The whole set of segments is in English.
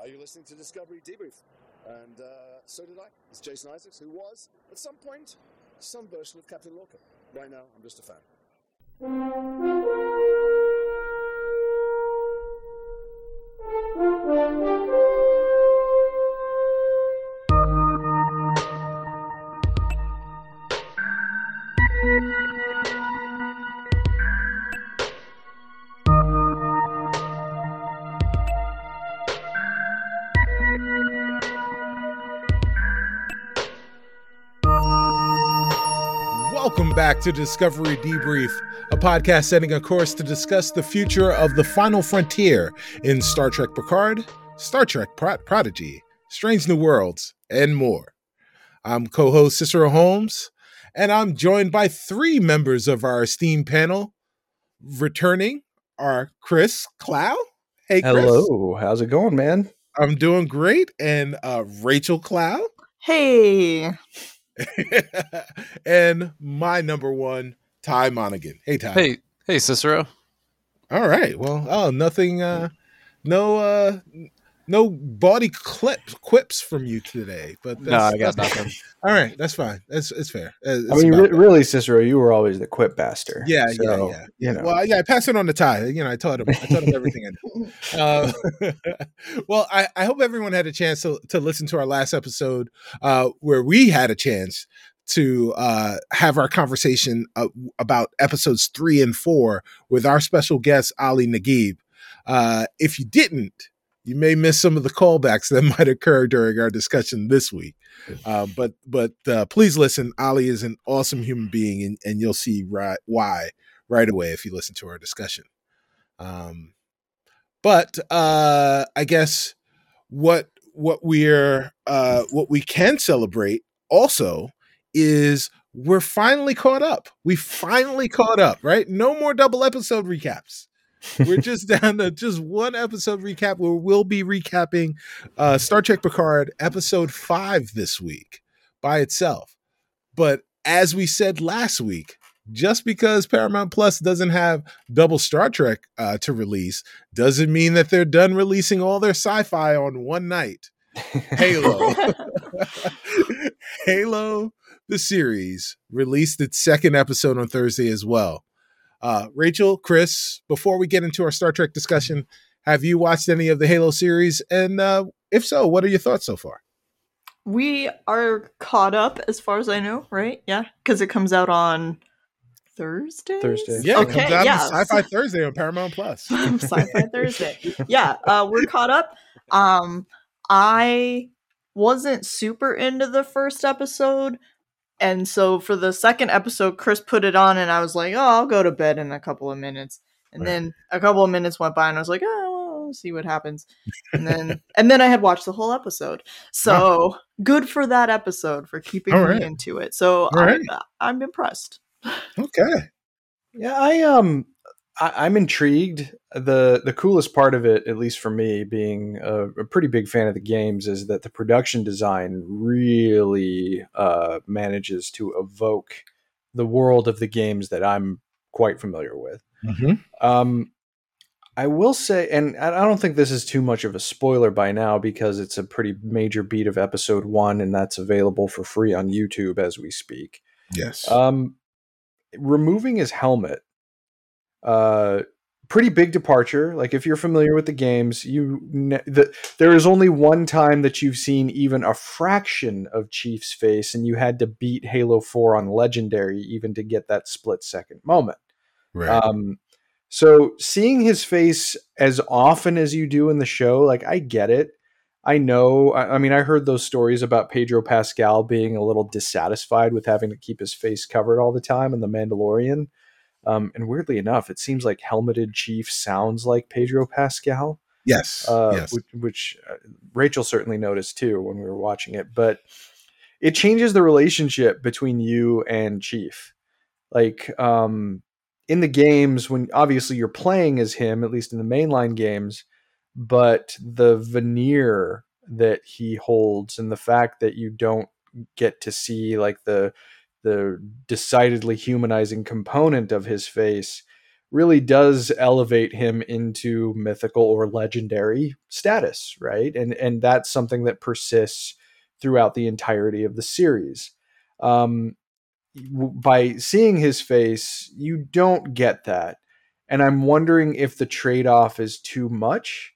Are you listening to Discovery Debrief? And uh, so did I. It's Jason Isaacs, who was, at some point, some version of Captain Lorca. Right now, I'm just a fan. Welcome back to Discovery Debrief, a podcast setting a course to discuss the future of the final frontier in Star Trek Picard, Star Trek Pro- Prodigy, Strange New Worlds, and more. I'm co host Cicero Holmes, and I'm joined by three members of our esteemed panel. Returning are Chris Clow. Hey, Chris. Hello, how's it going, man? I'm doing great. And uh, Rachel Clow. Hey. and my number one, Ty Monaghan. Hey, Ty. Hey, hey, Cicero. All right. Well, oh, nothing. Uh, no, uh, no body clips quips from you today. But no, I got nothing. All right, that's fine. That's it's fair. It's I mean, re- really, Cicero, you were always the quip baster. Yeah, so, yeah, yeah. You know. Well, yeah, I passed it on to Ty. You know, I taught him. I taught him everything I know. Uh, well, I, I hope everyone had a chance to, to listen to our last episode uh, where we had a chance to uh, have our conversation uh, about episodes three and four with our special guest Ali Naguib. Uh, if you didn't, you may miss some of the callbacks that might occur during our discussion this week. Uh, but but uh, please listen. Ali is an awesome human being, and, and you'll see right, why right away if you listen to our discussion. Um, but uh, I guess what what we're uh, what we can celebrate also is we're finally caught up. We finally caught up, right? No more double episode recaps. We're just down to just one episode recap where we'll be recapping uh, Star Trek Picard episode five this week by itself. But as we said last week, just because Paramount Plus doesn't have double Star Trek uh, to release doesn't mean that they're done releasing all their sci fi on one night. Halo. Halo, the series, released its second episode on Thursday as well. Uh, Rachel, Chris, before we get into our Star Trek discussion, have you watched any of the Halo series? And uh, if so, what are your thoughts so far? We are caught up as far as I know, right? Yeah, because it comes out on Thursday. Thursday. Yeah, okay, it comes out yeah. Sci-Fi Thursday on Paramount Plus. Sci-Fi Thursday. Yeah, uh, we're caught up. Um, I wasn't super into the first episode. And so for the second episode, Chris put it on, and I was like, "Oh, I'll go to bed in a couple of minutes." And right. then a couple of minutes went by, and I was like, "Oh, well, we'll see what happens." And then and then I had watched the whole episode. So good for that episode for keeping right. me into it. So I'm, I'm impressed. Okay. Yeah, I um I, am intrigued. the The coolest part of it, at least for me, being a, a, pretty big fan of the games, is that the production design really uh, manages to evoke the world of the games that I'm quite familiar with. Mm-hmm. Um, I will say, and I don't think this is too much of a spoiler by now because it's a pretty major beat of episode one, and that's available for free on YouTube as we speak. Yes. Um, removing his helmet uh pretty big departure. Like if you're familiar with the games you the, there is only one time that you've seen even a fraction of chief's face and you had to beat halo 4 on legendary even to get that split second moment. Right. um so seeing his face as often as you do in the show like i get it. I know I, I mean i heard those stories about pedro pascal being a little dissatisfied with having to keep his face covered all the time in the mandalorian um, and weirdly enough, it seems like helmeted chief sounds like Pedro Pascal. Yes, uh, yes. Which, which uh, Rachel certainly noticed too when we were watching it. But it changes the relationship between you and Chief. Like um, in the games, when obviously you're playing as him, at least in the mainline games, but the veneer that he holds and the fact that you don't get to see like the the decidedly humanizing component of his face really does elevate him into mythical or legendary status, right? And and that's something that persists throughout the entirety of the series. Um, by seeing his face, you don't get that. And I'm wondering if the trade off is too much,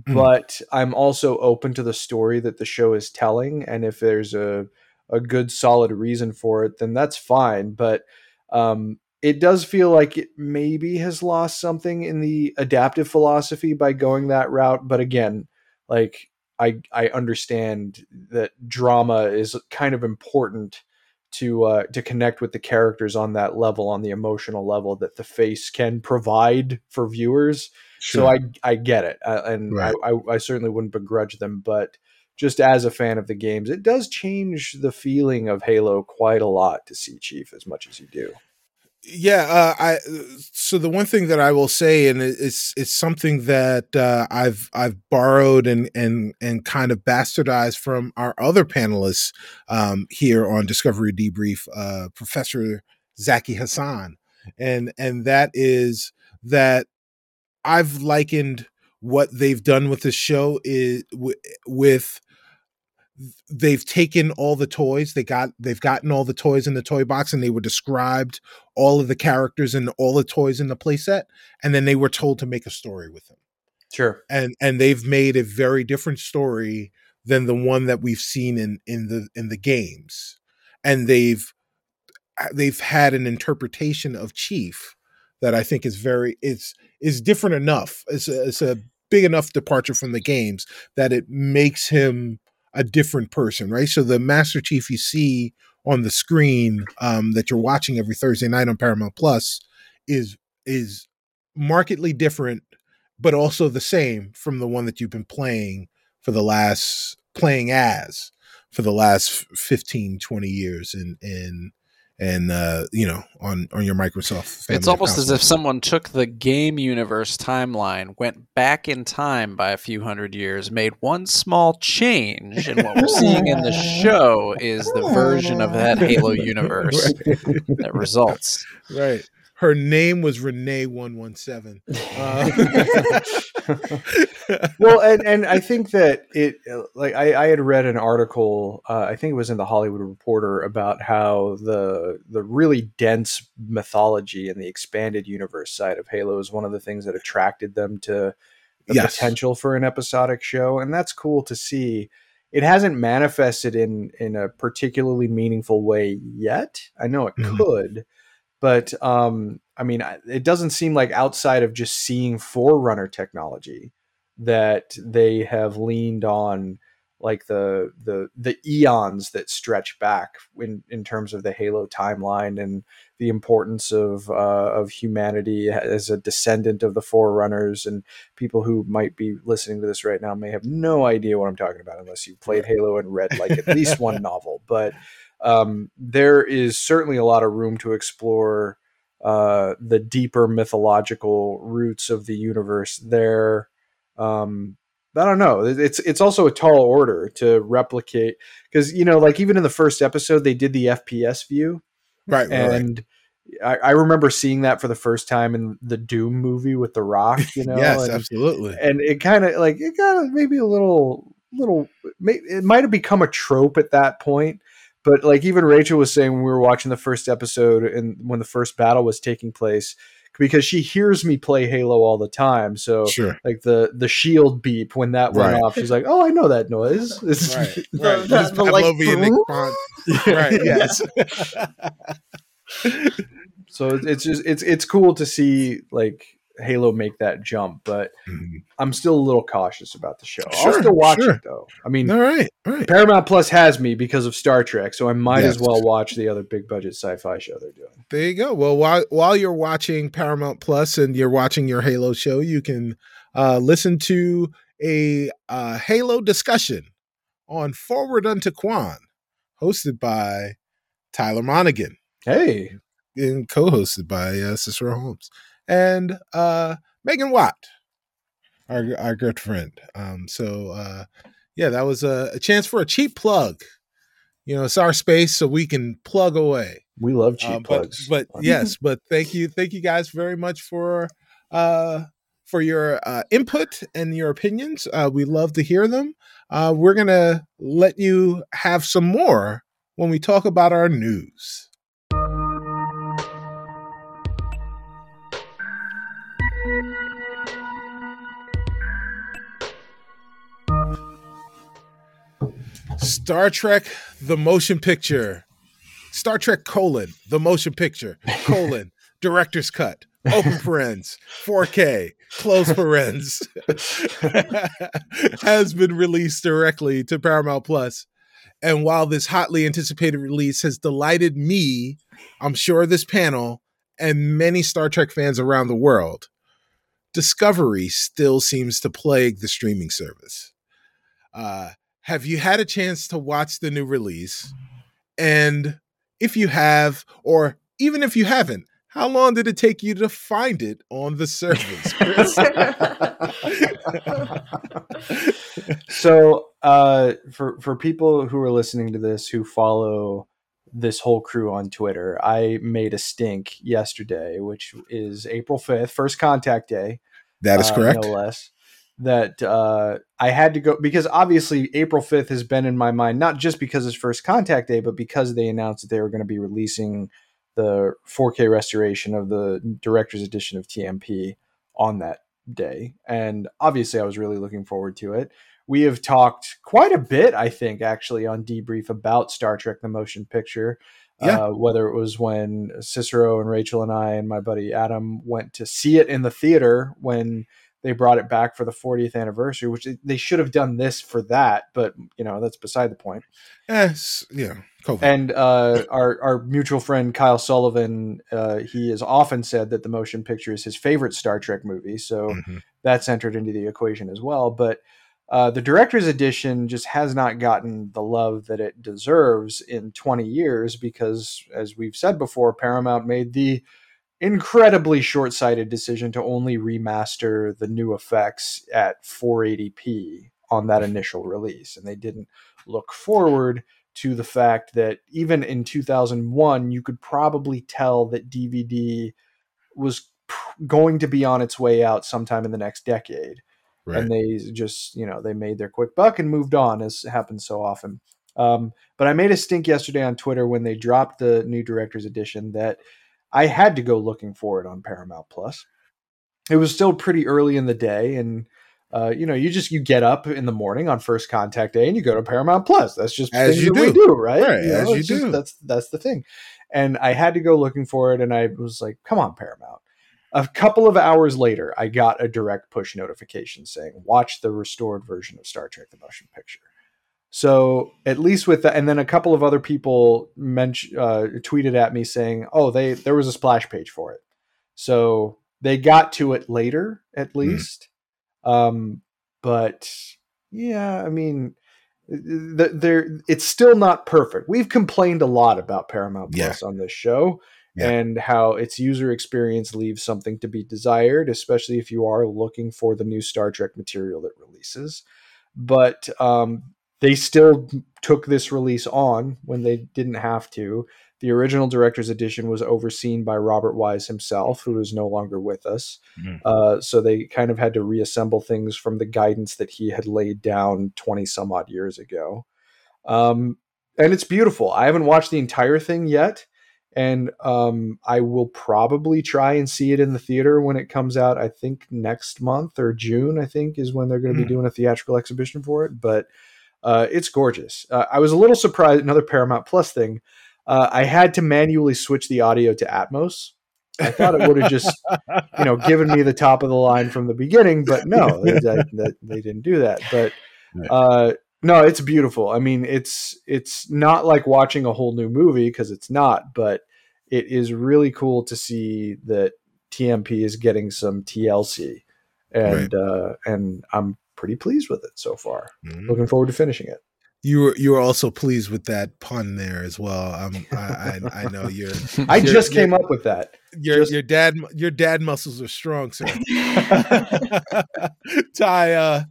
mm. but I'm also open to the story that the show is telling. And if there's a, a good, solid reason for it, then that's fine. But um, it does feel like it maybe has lost something in the adaptive philosophy by going that route. But again, like I, I understand that drama is kind of important to uh, to connect with the characters on that level, on the emotional level that the face can provide for viewers. Sure. So I I get it, uh, and right. I, I, I certainly wouldn't begrudge them, but just as a fan of the games, it does change the feeling of Halo quite a lot to see Chief as much as you do. Yeah uh, i so the one thing that i will say and it's it's something that uh, i've i've borrowed and and and kind of bastardized from our other panelists um, here on discovery debrief uh, professor zaki hasan. And and that is that i've likened what they've done with the show is with they've taken all the toys they got they've gotten all the toys in the toy box and they were described all of the characters and all the toys in the playset and then they were told to make a story with them. Sure. And and they've made a very different story than the one that we've seen in in the in the games. And they've uh, they've had an interpretation of chief that i think is very it's is different enough it's a, it's a big enough departure from the games that it makes him a different person, right? So the Master Chief you see on the screen um, that you're watching every Thursday night on Paramount Plus is is markedly different, but also the same from the one that you've been playing for the last playing as for the last 15, 20 years in in and uh, you know on on your Microsoft. it's almost as if someone took the game universe timeline, went back in time by a few hundred years, made one small change, and what we're seeing in the show is the version of that Halo universe that results. Right her name was Renee One One Seven. Uh, well, and and I think that it like I, I had read an article. Uh, I think it was in the Hollywood Reporter about how the the really dense mythology and the expanded universe side of Halo is one of the things that attracted them to the yes. potential for an episodic show, and that's cool to see. It hasn't manifested in in a particularly meaningful way yet. I know it mm-hmm. could but um, I mean, it doesn't seem like outside of just seeing Forerunner technology that they have leaned on like the the the eons that stretch back in in terms of the Halo timeline and the importance of uh, of humanity as a descendant of the Forerunners and people who might be listening to this right now may have no idea what I'm talking about unless you played Halo and read like at least one novel, but um, there is certainly a lot of room to explore uh, the deeper mythological roots of the universe there. Um, I don't know. It's it's also a tall order to replicate because you know, like even in the first episode, they did the FPS view, right? And right. I, I, remember seeing that for the first time in the Doom movie with The Rock. You know, yes, and, absolutely. And it kind of like it got maybe a little little. It might have become a trope at that point but like even Rachel was saying when we were watching the first episode and when the first battle was taking place, because she hears me play Halo all the time. So sure. like the the shield beep when that went right. off, she's like, "Oh, I know that noise." It's right, right. The, the, like, right. Yes. so it's just it's it's cool to see like Halo make that jump, but mm-hmm. I'm still a little cautious about the show. Sure, I'll still watch sure. it though. I mean, all right, all right, Paramount Plus has me because of Star Trek, so I might yes. as well watch the other big budget sci-fi show they're doing. There you go. Well, while while you're watching Paramount Plus and you're watching your Halo show, you can uh, listen to a uh, Halo discussion on Forward Unto Quan, hosted by Tyler Monaghan. Hey, and co-hosted by uh, Cicero Holmes and uh, Megan Watt, our our good friend. Um, so uh, yeah, that was a, a, chance for a cheap plug. you know, it's our space, so we can plug away. We love cheap Uh, but, plugs. but yes, but thank you, thank you guys very much for uh for your uh, input and your opinions. Uh, we love to hear them. Uh, we're gonna let you have some more when we talk about our news. Star Trek: The Motion Picture. Star Trek colon the motion picture colon director's cut open parens 4K close parens has been released directly to Paramount Plus. And while this hotly anticipated release has delighted me, I'm sure this panel and many Star Trek fans around the world, Discovery still seems to plague the streaming service. Uh, have you had a chance to watch the new release? And if you have, or even if you haven't, how long did it take you to find it on the service, Chris? so uh, for for people who are listening to this who follow this whole crew on Twitter, I made a stink yesterday, which is April fifth, first contact day. That is uh, correct. no less. That uh, I had to go because obviously April fifth has been in my mind, not just because it's first contact day, but because they announced that they were going to be releasing the 4K restoration of the director's edition of TMP on that day. And obviously, I was really looking forward to it. We have talked quite a bit, I think, actually, on debrief about Star Trek the Motion Picture. Yeah. Uh, whether it was when Cicero and Rachel and I and my buddy Adam went to see it in the theater when they brought it back for the 40th anniversary, which they should have done this for that, but you know that's beside the point. Yes, yeah, COVID. And uh, our our mutual friend Kyle Sullivan, uh, he has often said that the motion picture is his favorite Star Trek movie, so Mhm. that's entered into the equation as well. But uh, the director's edition just has not gotten the love that it deserves in 20 years because, as we've said before, Paramount made the incredibly short-sighted decision to only remaster the new effects at 480p on that initial release, and they didn't look forward to the fact that even in 2001 you could probably tell that DVD was pr- going to be on its way out sometime in the next decade. Right. and they just you know they made their quick buck and moved on as happens so often. Um, but i made a stink yesterday on twitter when they dropped the new director's edition that i had to go looking for it on paramount plus it was still pretty early in the day and uh, you know you just you get up in the morning on first contact day and you go to paramount plus that's just As you do. do right, Right, know, as you it's just- do. that's that's the thing and i had to go looking for it and i was like come on paramount a couple of hours later, I got a direct push notification saying, watch the restored version of Star Trek the Motion Picture. So at least with that, and then a couple of other people mentioned, uh, tweeted at me saying, "Oh, they there was a splash page for it." So they got to it later, at least. Um, but yeah, I mean, th- there it's still not perfect. We've complained a lot about Paramount Yeah. Plus on this show Yeah. and how its user experience leaves something to be desired, especially if you are looking for the new Star Trek material that releases. But um, they still took this release on when they didn't have to. The original director's edition was overseen by Robert Wise himself, who is no longer with us. Mhm. Uh, so they kind of had to reassemble things from the guidance that he had laid down 20 some odd years ago. Um, and it's beautiful. I haven't watched the entire thing yet and um, I will probably try and see it in the theater when it comes out. I think next month or June. I think is when they're going to Hmm. be doing a theatrical exhibition for it. But uh, it's gorgeous. Uh, I was a little surprised. Another Paramount Plus thing. Uh, I had to manually switch the audio to Atmos. I thought it would have just, you know, given me the top of the line from the beginning, but no, they, they, they didn't do that. But uh, no, it's beautiful. I mean, it's it's not like watching a whole new movie because it's not, but it is really cool to see that TMP is getting some TLC, and uh, and I'm pretty pleased with it so far. Mhm. Looking forward to finishing it. You were you were also pleased with that pun there as well. Um, I, I I know you're I You're- just came up with that. your Just- your dad your dad muscles are strong, sir. Ty, uh,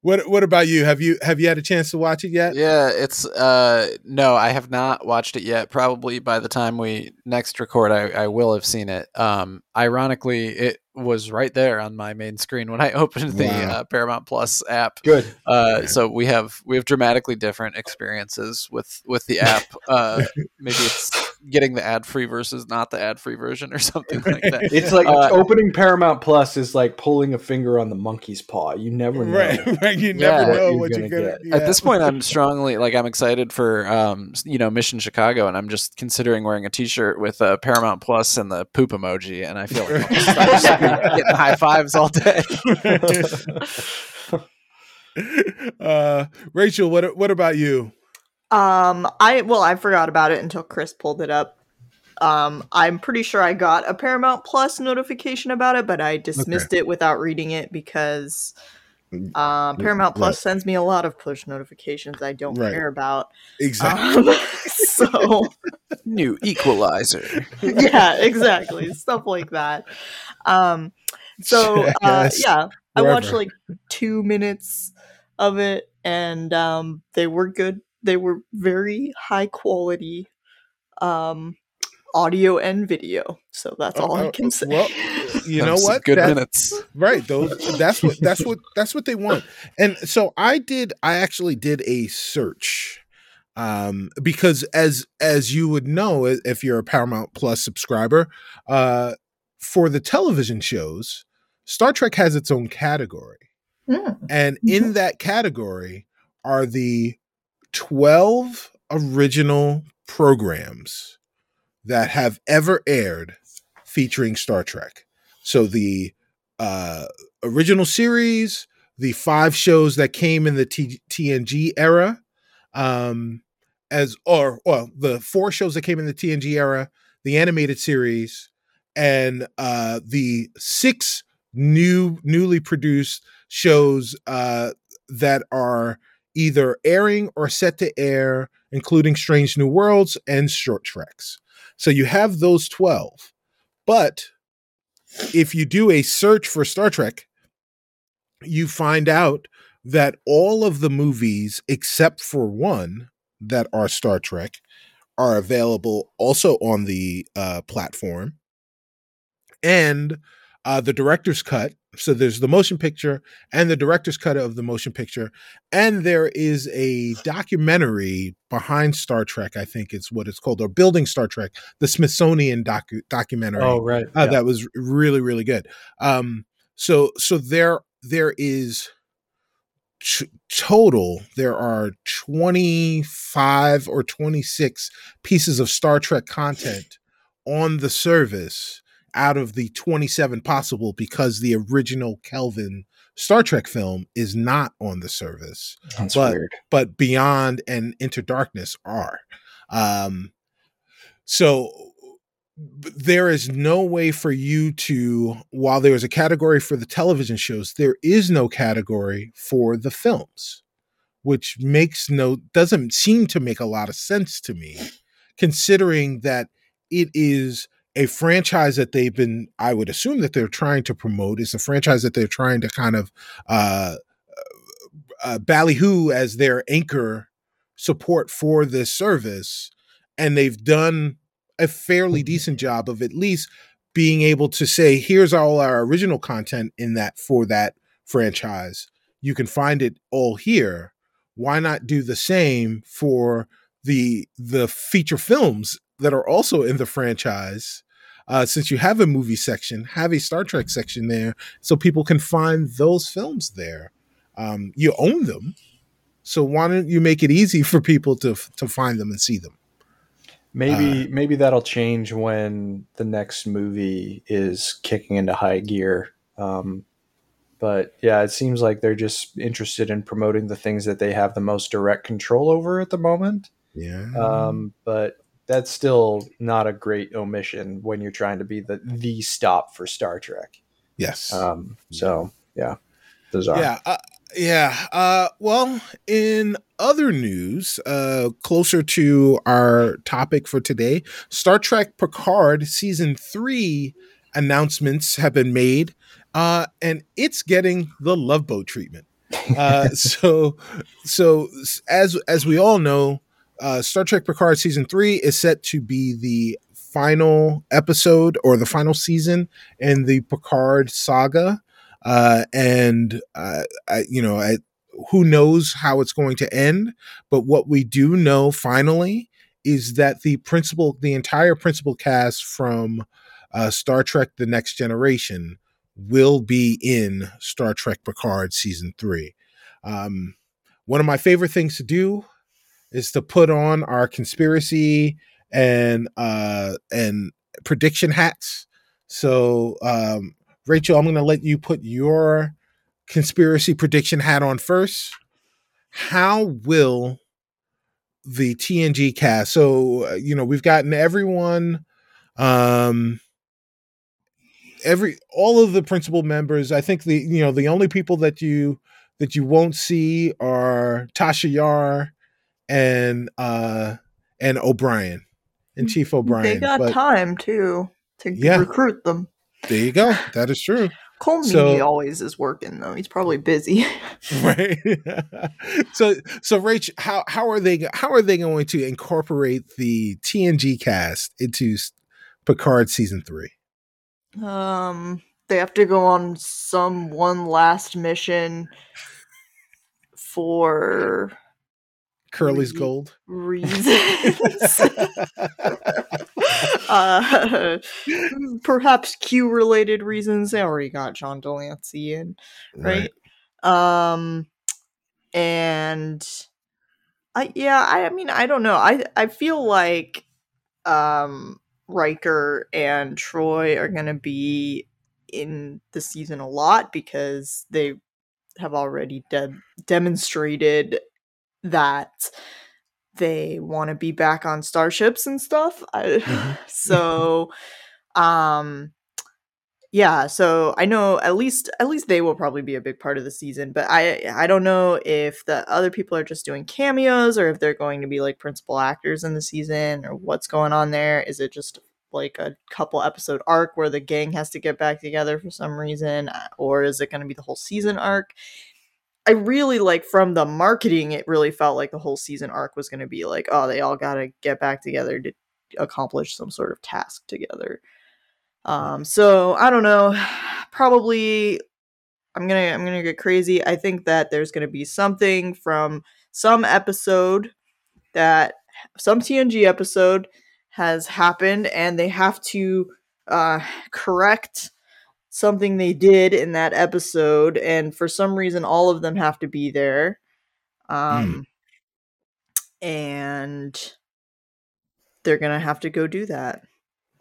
what What about you? Have you Have you had a chance to watch it yet? Yeah, it's uh no, I have not watched it yet. Probably by the time we next record, I, I will have seen it. Um, ironically, it was right there on my main screen when I opened the Wow. uh, Paramount Plus app. Good. Uh, so we have we have dramatically different experiences with with the app. Uh, maybe it's getting the ad free versus not the ad free version or something like that. It's like Uh, opening Paramount Plus is like pulling a finger on the monkey's paw. You never know. Right, right. You Yeah. never know What what you're you're gonna gonna. get. yeah. At this point, I'm strongly like I'm excited for um you know Mission Chicago, and I'm just considering wearing a T-shirt with a Paramount Plus and the poop emoji, and I feel like I'll just, I'll just getting high fives all day. uh, Rachel, what what about you? Um, I well, I forgot about it until Chris pulled it up. Um, I'm pretty sure I got a Paramount Plus notification about it, but I dismissed it without reading it because um, Paramount Plus Right. sends me a lot of push notifications I don't Right. care about. Exactly. Um, so New Equalizer. yeah, exactly, stuff like that. Um, so uh, Yes, yeah, I watched like two minutes of it, and um, they were good. They were very high quality, um, audio and video. So that's all Uh, I uh, can say. well, you know what? Good That- minutes. right those that's what that's what that's what they want and so i did i actually did a search um because as as you would know if you're a paramount plus subscriber uh for the television shows star trek has its own category Mm. and in that category are the 12 original programs that have ever aired featuring Star Trek. So the uh, original series, the five shows that came in the T- TNG era, um, as or well, the four shows that came in the TNG era, the animated series, and uh, the six new newly produced shows uh, that are either airing or set to air, including Strange New Worlds and Short Treks. So you have those 12. But if you do a search for Star Trek, you find out that all of the movies, except for one that are Star Trek, are available also on the uh, platform. And uh, the director's cut. So there's the motion picture and the director's cut of the motion picture. And there is a documentary behind Star Trek, I think it's what it's called, or Building Star Trek, the Smithsonian docu- documentary Oh, right. uh, yeah. that was really really good um so so there there is t- total there are 25 or 26 pieces of star trek content on the service out of the 27 possible because the original kelvin star trek film is not on the service That's but- weird. but Beyond and Into Darkness are. Um, so there is no way for you to, while there is a category for the television shows, there is no category for the films, which makes no doesn't seem to make a lot of sense to me, considering that it is a franchise that they've been, I would assume that they're trying to promote. is a franchise that they're trying to kind of uh, uh, ballyhoo as their anchor support for this service, and they've done a fairly decent job of at least being able to say, "Here's all our original content in that for that franchise. You can find it all here. Why not do the same for the the feature films that are also in the franchise?" Uh, since you have a movie section, have a Star Trek section there, so people can find those films there um, you own them so why don't you make it easy for people to to find them and see them Maybe maybe that'll change when the next movie is kicking into high gear. Um, but yeah, it seems like they're just interested in promoting the things that they have the most direct control over at the moment. yeah Um, but that's still not a great omission when you're trying to be the the stop for Star Trek. yes Um, so yeah, bizarre. yeah uh, yeah uh, well in other news uh, closer to our topic for today star trek picard season 3 announcements have been made uh, and it's getting the love boat treatment Uh, so, so as as we all know, uh, Star Trek Picard season three is set to be the final episode or the final season in the Picard saga. Uh, and uh, I, you know, I, who knows how it's going to end? But what we do know finally is that the principal, the entire principal cast from uh, Star Trek: The Next Generation will be in Star Trek Picard season three. Um, one of my favorite things to do is to put on our conspiracy and uh, and prediction hats. So, um, Rachel, I'm to let you put your conspiracy prediction hat on first. How will the TNG cast? So, uh, you know, we've gotten everyone um every all of the principal members i think the you know the only people that you that you won't see are tasha yar and uh and o'brien and chief O'Brien. They got but time too to Yeah. recruit them. there you go that is true Colm So- always is working though. He's probably busy. right so so rach how how are they how are they going to incorporate the tng cast into picard season three um, they have to go on some one last mission for curly's Re- gold reasons. uh, perhaps Q related reasons. They already got John de Lancie in, right? Um, and I yeah, I, I mean, I don't know. I I feel like um Riker and Troi are gonna be in the season a lot because they have already de- demonstrated that they want to be back on starships and stuff. I, Mhm. so, um, yeah. So I know at least at least they will probably be a big part of the season. But I I don't know if the other people are just doing cameos or if they're going to be like principal actors in the season or what's going on there. Is it just like a couple episode arc where the gang has to get back together for some reason, or is it going to be the whole season arc? I really like from the marketing, it really felt like the whole season arc was going to be like, oh, they all got to get back together to accomplish some sort of task together. Um, so I don't know. Probably, I'm gonna I'm gonna get crazy. I think that there's gonna be something from some episode that some TNG episode has happened, and they have to uh, correct something they did in that episode, and for some reason, all of them have to be there. Um, and they're gonna have to go do that,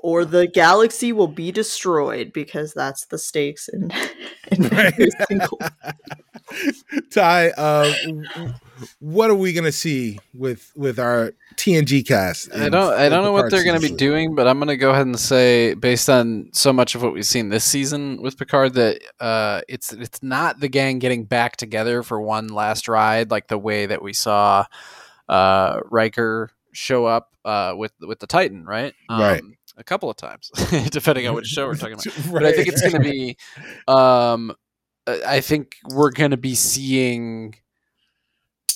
or the galaxy will be destroyed because that's the stakes in, in Right. single. Ty, uh, w- w- what are we gonna see with with our TNG cast? I in don't. I don't know what they're going to be doing, but I'm going to go ahead and say, based on so much of what we've seen this season with Picard, that uh, it's it's not the gang getting back together for one last ride, like the way that we saw uh, Riker show up uh, with with the Titan, right? Right. A couple of times, depending on which show we're talking about. Right. But I think it's going to be. Um, I think we're going to be seeing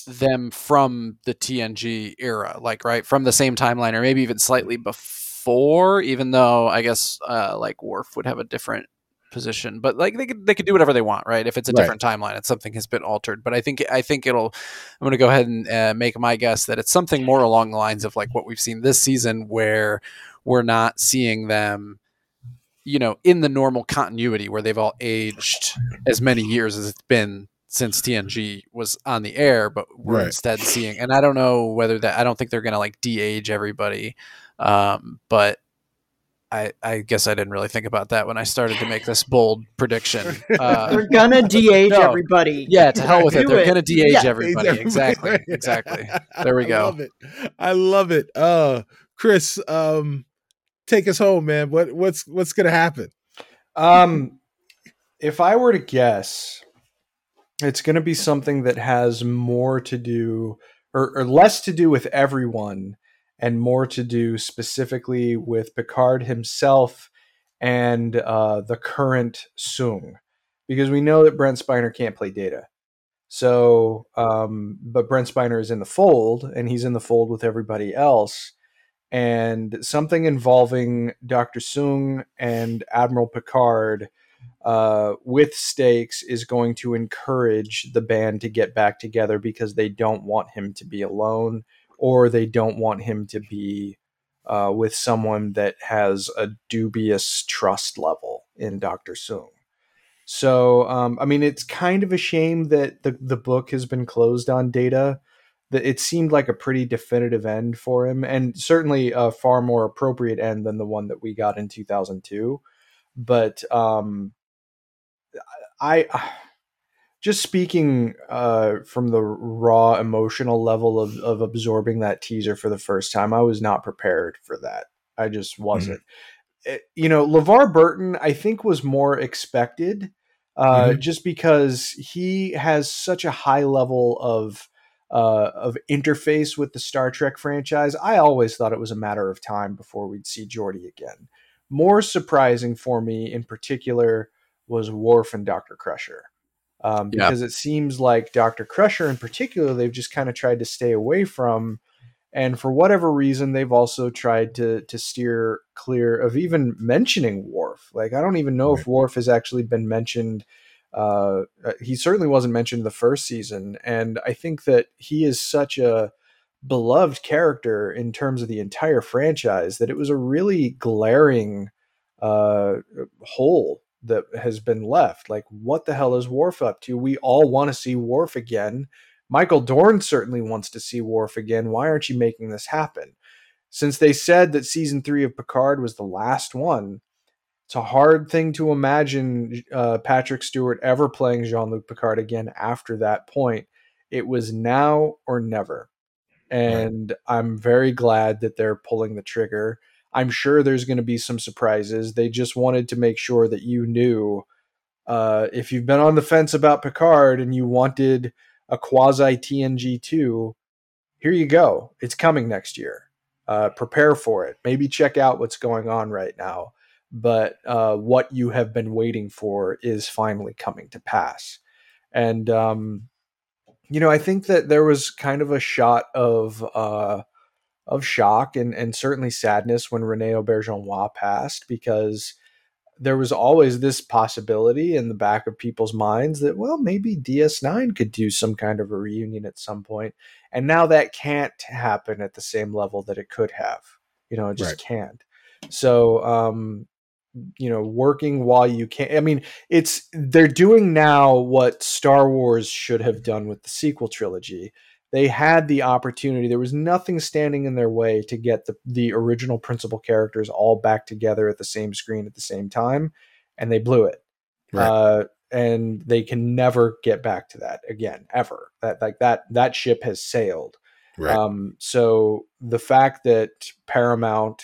them from the TNG era, like right from the same timeline, or maybe even slightly before. Even though I guess uh, like Worf would have a different position, but like they could they could do whatever they want, right? If it's a Right. different timeline, and something has been altered. But I think I think it'll. I'm going to go ahead and uh, make my guess that it's something more along the lines of like what we've seen this season, where we're not seeing them. You know, in the normal continuity where they've all aged as many years as it's been since TNG was on the air, but we're Right. instead seeing, and I don't know whether that, I don't think they're going to like de-age everybody. Um, but I, I guess I didn't really think about that when I started to make this bold prediction. Uh, They're gonna de-age No. everybody. yeah, to hell with it. They're it. going to de-age Yeah. everybody. Exactly. Exactly. There we go. I love it. I love it. Uh, Chris, um, take us home, man. What what's what's gonna happen? Um, if I were to guess, it's to be something that has more to do or, or less to do with everyone and more to do specifically with Picard himself and uh, the current Sung. Because we know that Brent Spiner can't play data. So, um, but Brent Spiner is in the fold, and he's in the fold with everybody else. And something involving Doctor Sung and Admiral Picard uh, with stakes is going to encourage the band to get back together because they don't want him to be alone or they don't want him to be uh, with someone that has a dubious trust level in Dr. Sung. So, um, I mean, it's kind of a shame that the, the book has been closed on data. That it seemed like a pretty definitive end for him, and certainly a far more appropriate end than the one that we got in 2002. But um, I just speaking uh, from the raw emotional level of, of absorbing that teaser for the first time, I was not prepared for that. I just mm-hmm. wasn't. Mm-hmm. It, you know, LeVar Burton, I think, was more expected uh, mm-hmm. just because he has such a high level of uh, of interface with the Star Trek franchise. I always thought it was a matter of time before we'd see Geordi again. More surprising for me, in particular, was Worf and Doctor Crusher. Um, because yeah. it seems like Dr. Crusher in particular, they've just kind of tried to stay away from. And for whatever reason, they've also tried to to steer clear of even mentioning Worf. Like I don't even know right. if Worf has actually been mentioned. Uh, uh, he certainly wasn't mentioned in the first season, and I think that he is such a beloved character in terms of the entire franchise that it was a really glaring uh, hole that has been left. Like, what the hell is Worf up to? We all want to see Worf again. Michael Dorn certainly wants to see Worf again. Why aren't you making this happen? Since they said that season three of Picard was the last one, it's a hard thing to imagine uh, Patrick Stewart ever playing Jean Luc Picard again after that point. It was now or never. And right. I'm very glad that they're pulling the trigger. I'm sure there's going to be some surprises. They just wanted to make sure that you knew uh, if you've been on the fence about Picard and you wanted a quasi TNG 2, here you go. It's coming next year. Uh, prepare for it. Maybe check out what's going on right now. But uh, what you have been waiting for is finally coming to pass. And, um, you know, I think that there was kind of a shot of uh, of shock and, and certainly sadness when Rene Auberjonois passed because there was always this possibility in the back of people's minds that, well, maybe DS9 could do some kind of a reunion at some point. And now that can't happen at the same level that it could have. You know, it just right. can't. So, um, you know, working while you can. I mean, it's they're doing now what Star Wars should have done with the sequel trilogy they had the opportunity. There was nothing standing in their way to get the, the original principal characters all back together at the same screen at the same time, and they blew it. Right. Uh, and they can never get back to that again, ever. That like that that ship has sailed. Right. Um, so the fact that Paramount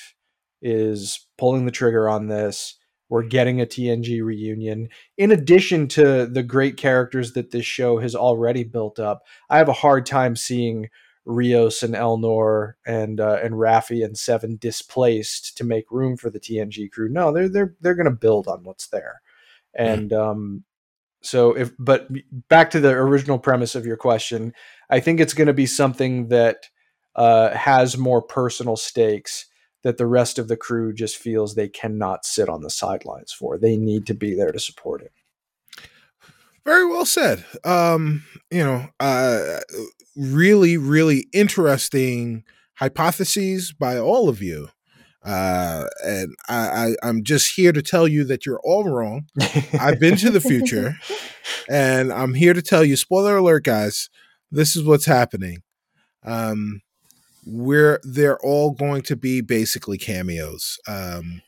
is pulling the trigger on this we're getting a TNG reunion. In addition to the great characters that this show has already built up, I have a hard time seeing Rios and Elnor and uh, and Raffi and Seven displaced to make room for the TNG crew. No, they're they're they're going to build on what's there, and mm. um, so if but back to the original premise of your question, I think it's going to be something that uh, has more personal stakes that the rest of the crew just feels they cannot sit on the sidelines for. They need to be there to support it. Very well said. Um, you know, uh, really, really interesting hypotheses by all of you. Uh, and I, I, I'm just here to tell you that you're all wrong. I've been to the future, and I'm here to tell you. Spoiler alert, guys! This is what's happening. Um, we're they're all going to be basically cameos. Um,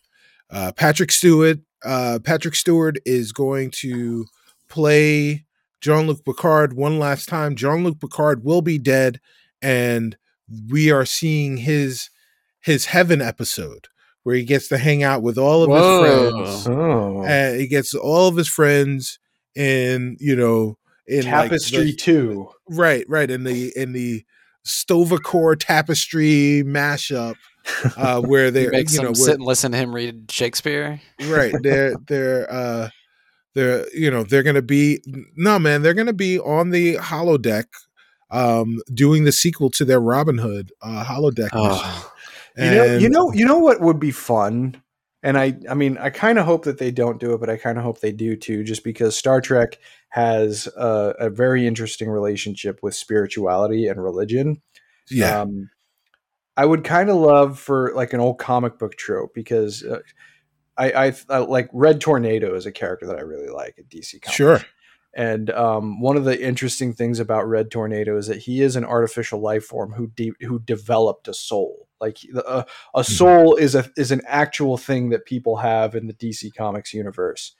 uh, Patrick Stewart, uh, Patrick Stewart is going to play Jean Luc Picard one last time. Jean Luc Picard will be dead, and we are seeing his his heaven episode where he gets to hang out with all of Whoa. his friends. Oh. And he gets all of his friends in you know in Tapestry like the, two. Right, right. In the in the Sto-vo-kor tapestry mashup uh, where they make you know sit and listen to him read Shakespeare. Right, they're they're uh, they're you know they're going to be no man they're going to be on the holodeck um doing the sequel to their robin hood uh holodeck Oh. You know, you know, you know what would be fun, and I, I mean, I kind of hope that they don't do it, but I kind of hope they do too, just because Star Trek has a, a very interesting relationship with spirituality and religion. yeah Um, I would kind of love for like an old comic book trope because uh, I, I, I like Red Tornado is a character that I really like at DC Comics. sure And um, one of the interesting things about Red Tornado is that he is an artificial life form who de- who developed a soul. Like a, a soul is a is an actual thing that people have in the DC Comics universe,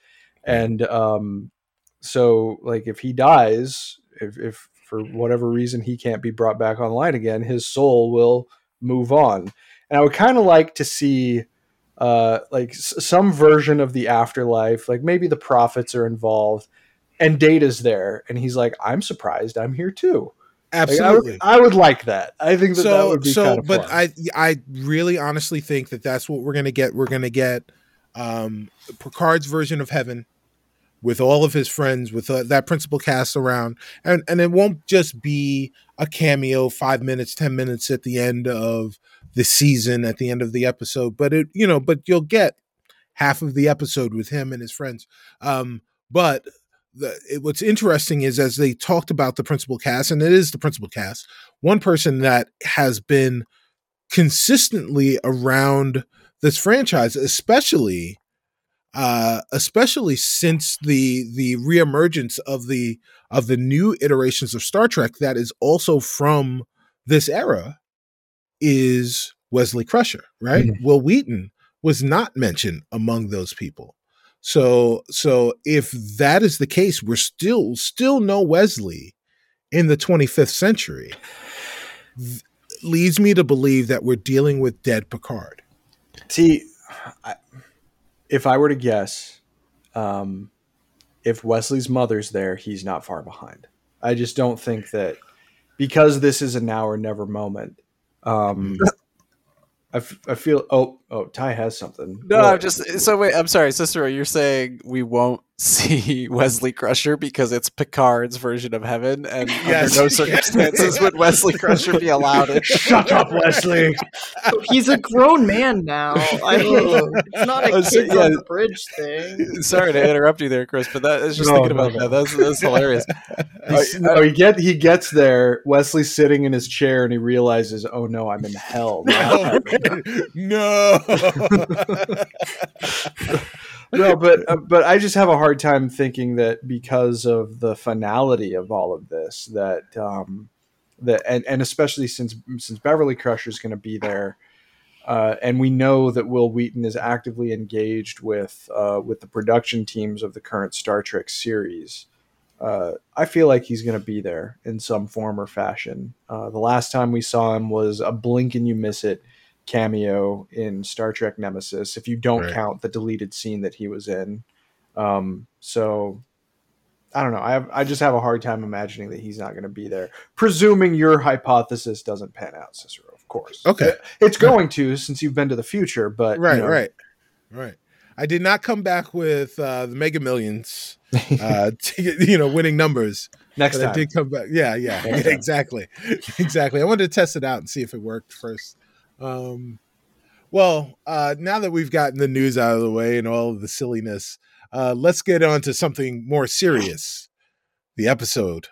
and um, so like if he dies, if, if for whatever reason he can't be brought back online again, his soul will move on. And I would kind of like to see uh, like s- some version of the afterlife, like maybe the prophets are involved and Data's there, and he's like, "I'm surprised, I'm here too." Like, I, absolutely would, I would like that. I think that that so would be so kind of but fun. i i really honestly think that that's what we're gonna get we're gonna get um picard's version of heaven with all of his friends with uh, that principal cast around and and it won't just be a cameo five minutes ten minutes at the end of the season at the end of the episode but it you know but you'll get half of the episode with him and his friends um but the, it, what's interesting is as they talked about the principal cast and it is the principal cast one person that has been consistently around this franchise, especially uh especially since the the reemergence of the of the new iterations of Star Trek that is also from this era is Wesley Crusher, right? Wil Wheaton was not mentioned among those people. So so if that is the case, we're still still no Wesley in the 25th century. Th- leads me to believe that we're dealing with dead Picard. See, I, if I were to guess, um, if Wesley's mother's there, he's not far behind. I just don't think that because this is a now or never moment. Um, I, f- I feel. Oh, oh, Ty has something. No, What? I'm just so wait. I'm sorry, Cicero. You're saying we won't see Wesley Crusher because it's Picard's version of heaven, and Yes. under no circumstances would Wesley Crusher be allowed in. Shut up, Wesley. He's a grown man now. I mean, it's not a kids yeah. on the bridge thing. Sorry to interrupt you there, Chris, but that is just No, thinking about no. that. That's that's hilarious. He's- no, he get he gets there. Wesley's sitting in his chair and he realizes, oh no, I'm in hell. Now no. No, but uh, but I just have a hard time thinking that because of the finality of all of this, that um, that and, and especially since since Beverly Crusher is going to be there, uh, and we know that Wil Wheaton is actively engaged with uh, with the production teams of the current Star Trek series. Uh, I feel like he's going to be there in some form or fashion. Uh, the last time we saw him was a blink and you miss it cameo in Star Trek Nemesis, if you don't Right. count the deleted scene that he was in. Um, so I don't know. I have, I just have a hard time imagining that he's not going to be there, presuming your hypothesis doesn't pan out, Cicero. Of course, Okay. it's going to since you've been to the future, but you right, know, right, right. I did not come back with uh, the Mega Millions, uh, to, you know, winning numbers. Next But I did come back. Yeah, yeah, Next exactly, exactly. I wanted to test it out and see if it worked first. Um, well, uh, now that we've gotten the news out of the way and all the silliness, uh, let's get on to something more serious. The episode.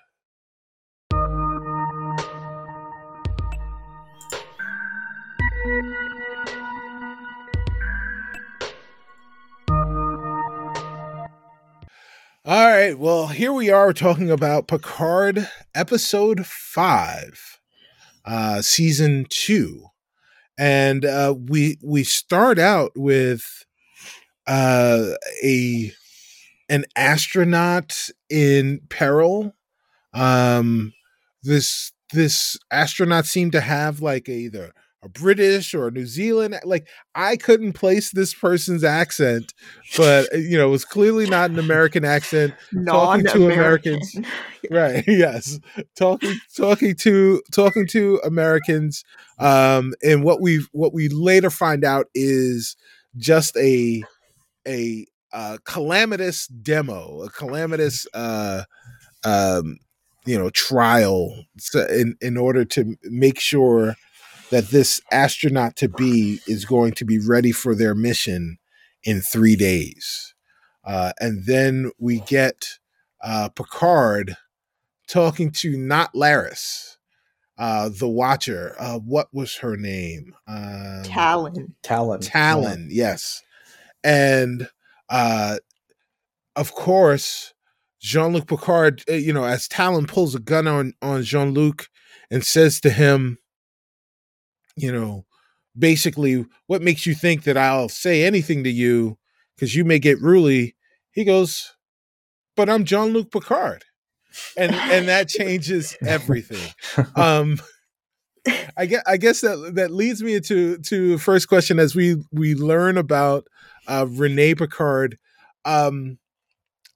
All right. Well, here we are talking about Picard episode five, uh, season two. And uh, we we start out with uh, a an astronaut in peril. Um, this this astronaut seemed to have like either a British or a New Zealand. Like I couldn't place this person's accent, but uh, you know, it was clearly not an American accent. Talking to Americans. Right. Yes. Talking talking to talking to Americans. Um, and what we what we later find out is just a a a calamitous demo, a calamitous uh, um, you know trial in in order to make sure that this astronaut to be is going to be ready for their mission in three days, uh, and then we get uh, Picard talking to not Laris, uh, the Watcher. Uh, what was her name? Um, Tallinn. Tallinn. Tallinn. Yes, and uh, of course Jean Luc Picard, uh, you know, as Tallinn pulls a gun on on Jean Luc and says to him, you know, basically, what makes you think that I'll say anything to you because you may get ruly? He goes, but I'm Jean Luc Picard, and and that changes everything. Um, I guess I guess that that leads me to to first question as we we learn about uh, Rene Picard. Um,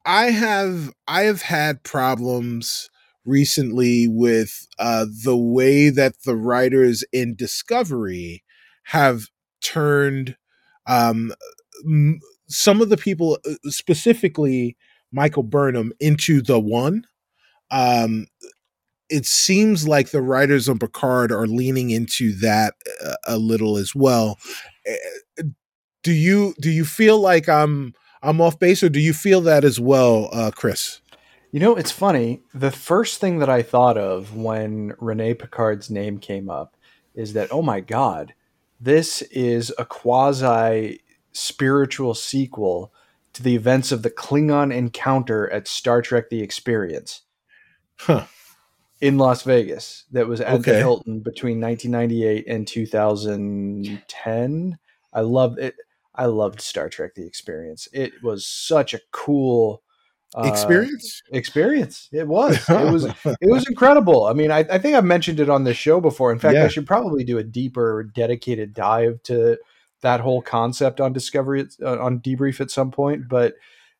I have I have had problems recently with uh, the way that the writers in Discovery have turned um, m- some of the people, uh, specifically Michael Burnham, into the one. Um, it seems like the writers on Picard are leaning into that a, uh, a little as well. Eh, do you do you feel like I'm I'm off base, or do you feel that as well, uh, Chris? You know, it's funny. The first thing that I thought of when Rene Picard's name came up is that, oh my God, this is a quasi spiritual sequel to the events of the Klingon encounter at Star Trek The Experience. Huh. In Las Vegas, that was at okay. the Hilton between 1998 and 2010. I loved it. I loved Star Trek: The Experience. It was such a cool uh, experience. Experience. It was. It was. it was incredible. I mean, I, I, think I've mentioned it on this show before. In fact, yeah. I should probably do a deeper, dedicated dive to that whole concept on Discovery uh, on debrief at some point. But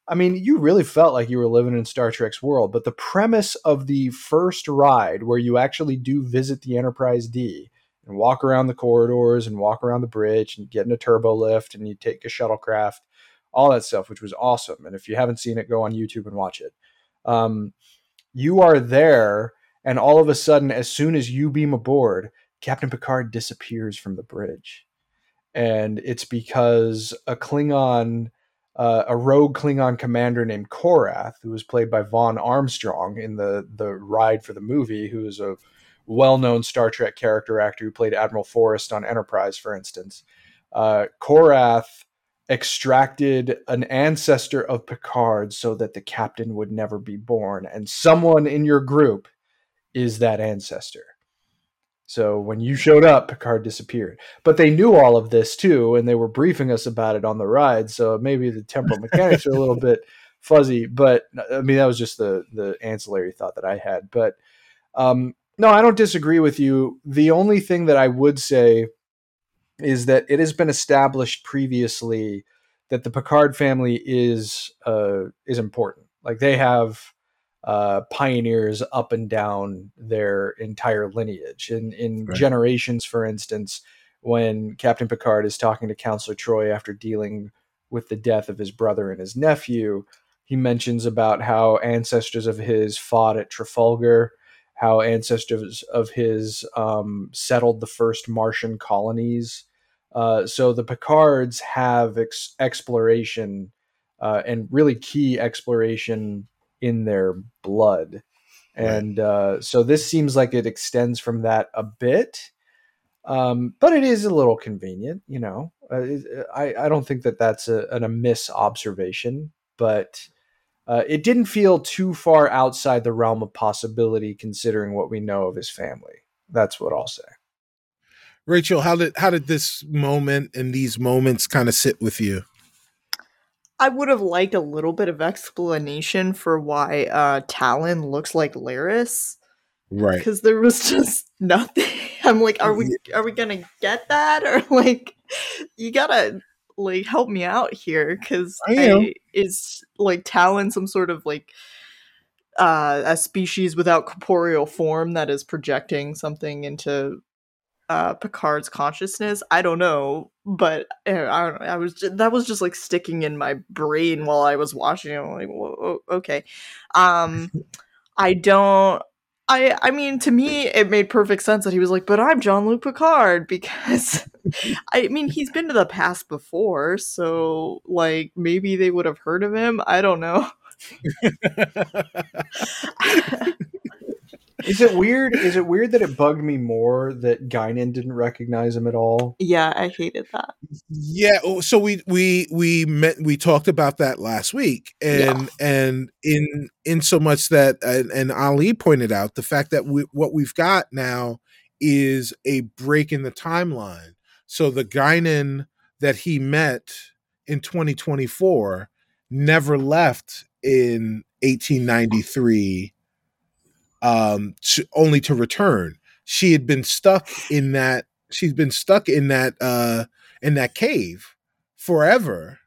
I mean, you really felt like you were living in Star Trek's world. But the premise of the first ride, where you actually do visit the Enterprise D and walk around the corridors and walk around the bridge and get in a turbo lift and you take a shuttlecraft, all that stuff, which was awesome. And if you haven't seen it, go on YouTube and watch it. Um, you are there, and all of a sudden, as soon as you beam aboard, Captain Picard disappears from the bridge. And it's because a Klingon, uh, a rogue Klingon commander named Korath, who was played by Vaughn Armstrong in the the ride for the movie, who is a well-known Star Trek character actor who played Admiral Forrest on Enterprise, for instance. Uh, Korath extracted an ancestor of Picard so that the captain would never be born, and someone in your group is that ancestor. So when you showed up, Picard disappeared. But they knew all of this too, and they were briefing us about it on the ride. So maybe the temporal mechanics are a little bit fuzzy. But I mean, that was just the the ancillary thought that I had. But um, no, I don't disagree with you. The only thing that I would say is that it has been established previously that the Picard family is uh, is important. Like they have uh, pioneers up and down their entire lineage. In in right. generations, for instance, when Captain Picard is talking to Counselor Troi after dealing with the death of his brother and his nephew, he mentions about how ancestors of his fought at Trafalgar how ancestors of his um, settled the first Martian colonies. Uh, so the Picards have ex- exploration uh, and really key exploration in their blood. And uh, so this seems like it extends from that a bit. Um, but it is a little convenient, you know. Uh, I, I don't think that that's a, an amiss observation, but uh, it didn't feel too far outside the realm of possibility considering what we know of his family. That's what I'll say. Rachel, how did how did this moment and these moments kind of sit with you? I would have liked a little bit of explanation for why uh, Tallinn looks like Laris. Right. Because there was just nothing. I'm like, are we are we gonna get that? Or like you gotta like help me out here because is like Tallinn some sort of like uh, a species without corporeal form that is projecting something into uh, Picard's consciousness. I don't know, but uh, I don't know. I was just, that was just like sticking in my brain while I was watching. I'm like, Whoa, okay. Um, I don't. I I mean, to me, it made perfect sense that he was like, "But I'm Jean Luc Picard," because I mean, he's been to the past before, so like maybe they would have heard of him. I don't know. Is it weird? Is it weird that it bugged me more that Guinan didn't recognize him at all? Yeah, I hated that. Yeah, oh, so we we we met we talked about that last week, and yeah. and in in so much that and, and Ali pointed out the fact that we, what we've got now is a break in the timeline. So the Guinan that he met in 2024 never left in 1893 um, to, only to return. She had been stuck in that. She's been stuck in that uh, in that cave forever,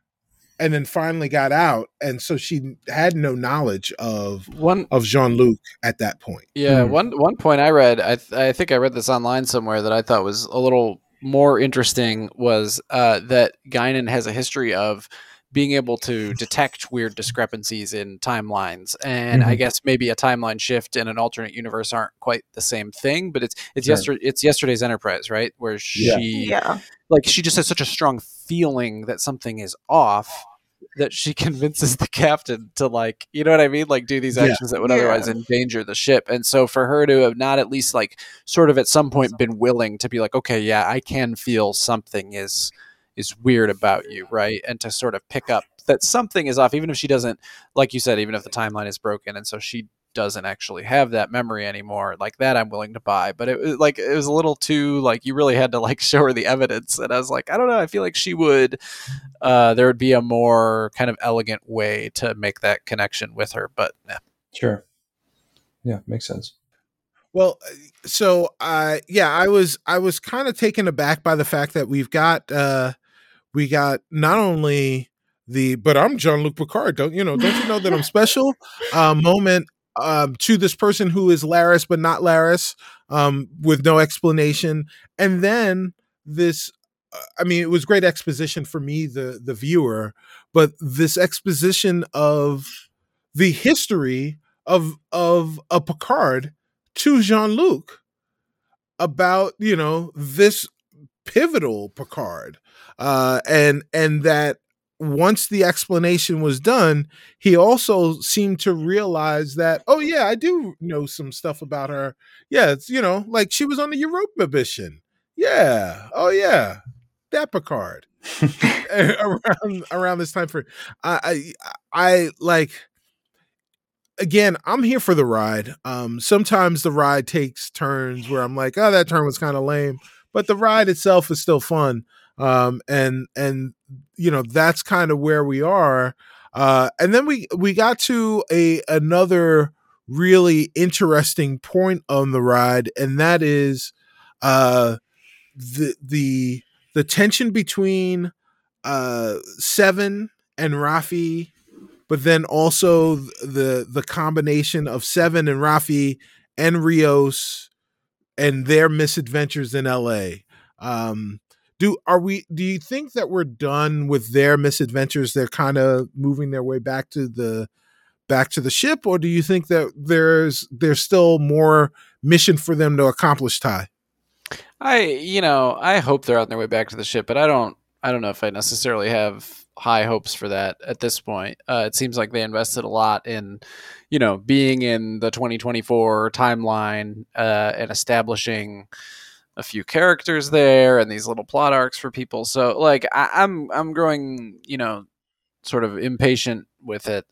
and then finally got out. And so she had no knowledge of one of Jean Luc at that point. Yeah, mm. one one point I read. I th- I think I read this online somewhere that I thought was a little more interesting was uh, that Guinan has a history of being able to detect weird discrepancies in timelines and mm-hmm. i guess maybe a timeline shift and an alternate universe aren't quite the same thing but it's it's sure. yesterday it's yesterday's enterprise right where she yeah. like she just has such a strong feeling that something is off that she convinces the captain to like you know what i mean like do these actions yeah. that would otherwise endanger the ship and so for her to have not at least like sort of at some point been willing to be like okay yeah i can feel something is is weird about you, right? And to sort of pick up that something is off, even if she doesn't, like you said, even if the timeline is broken, and so she doesn't actually have that memory anymore like that i'm willing to buy. But it was like it was a little too like you really had to like show her the evidence and i was like i don't know i feel like she would uh there would be a more kind of elegant way to make that connection with her but yeah sure. Yeah makes sense. Well, uh, so uh, yeah, I was I was kind of taken aback by the fact that we've got uh, we got not only the but I'm Jean Luc Picard. Don't you know? Don't you know that I'm special? Uh, moment um, to this person who is Laris but not Laris, um, with no explanation, and then this. Uh, I mean, it was great exposition for me, the the viewer, but this exposition of the history of of a Picard to Jean Luc about you know this pivotal Picard uh, and and that once the explanation was done, he also seemed to realize that, oh yeah, I do know some stuff about her. Yeah, it's you know, like she was on the Europa mission. Yeah. Oh yeah. That Picard. around around this time for I, I I like again, I'm here for the ride. Um sometimes the ride takes turns where I'm like, oh, that turn was kind of lame. But the ride itself is still fun um, and and you know that's kind of where we are. Uh, and then we we got to a another really interesting point on the ride, and that is uh, the the the tension between uh, Seven and Raffi, but then also the the combination of Seven and Raffi and Rios and their misadventures in L.A. Um, do are we do you think that we're done with their misadventures they're kind of moving their way back to the back to the ship or do you think that there's there's still more mission for them to accomplish ty i you know i hope they're on their way back to the ship but i don't i don't know if i necessarily have high hopes for that at this point uh, it seems like they invested a lot in you know being in the 2024 timeline uh, and establishing a few characters there and these little plot arcs for people. So like I, I'm, I'm growing, you know, sort of impatient with it.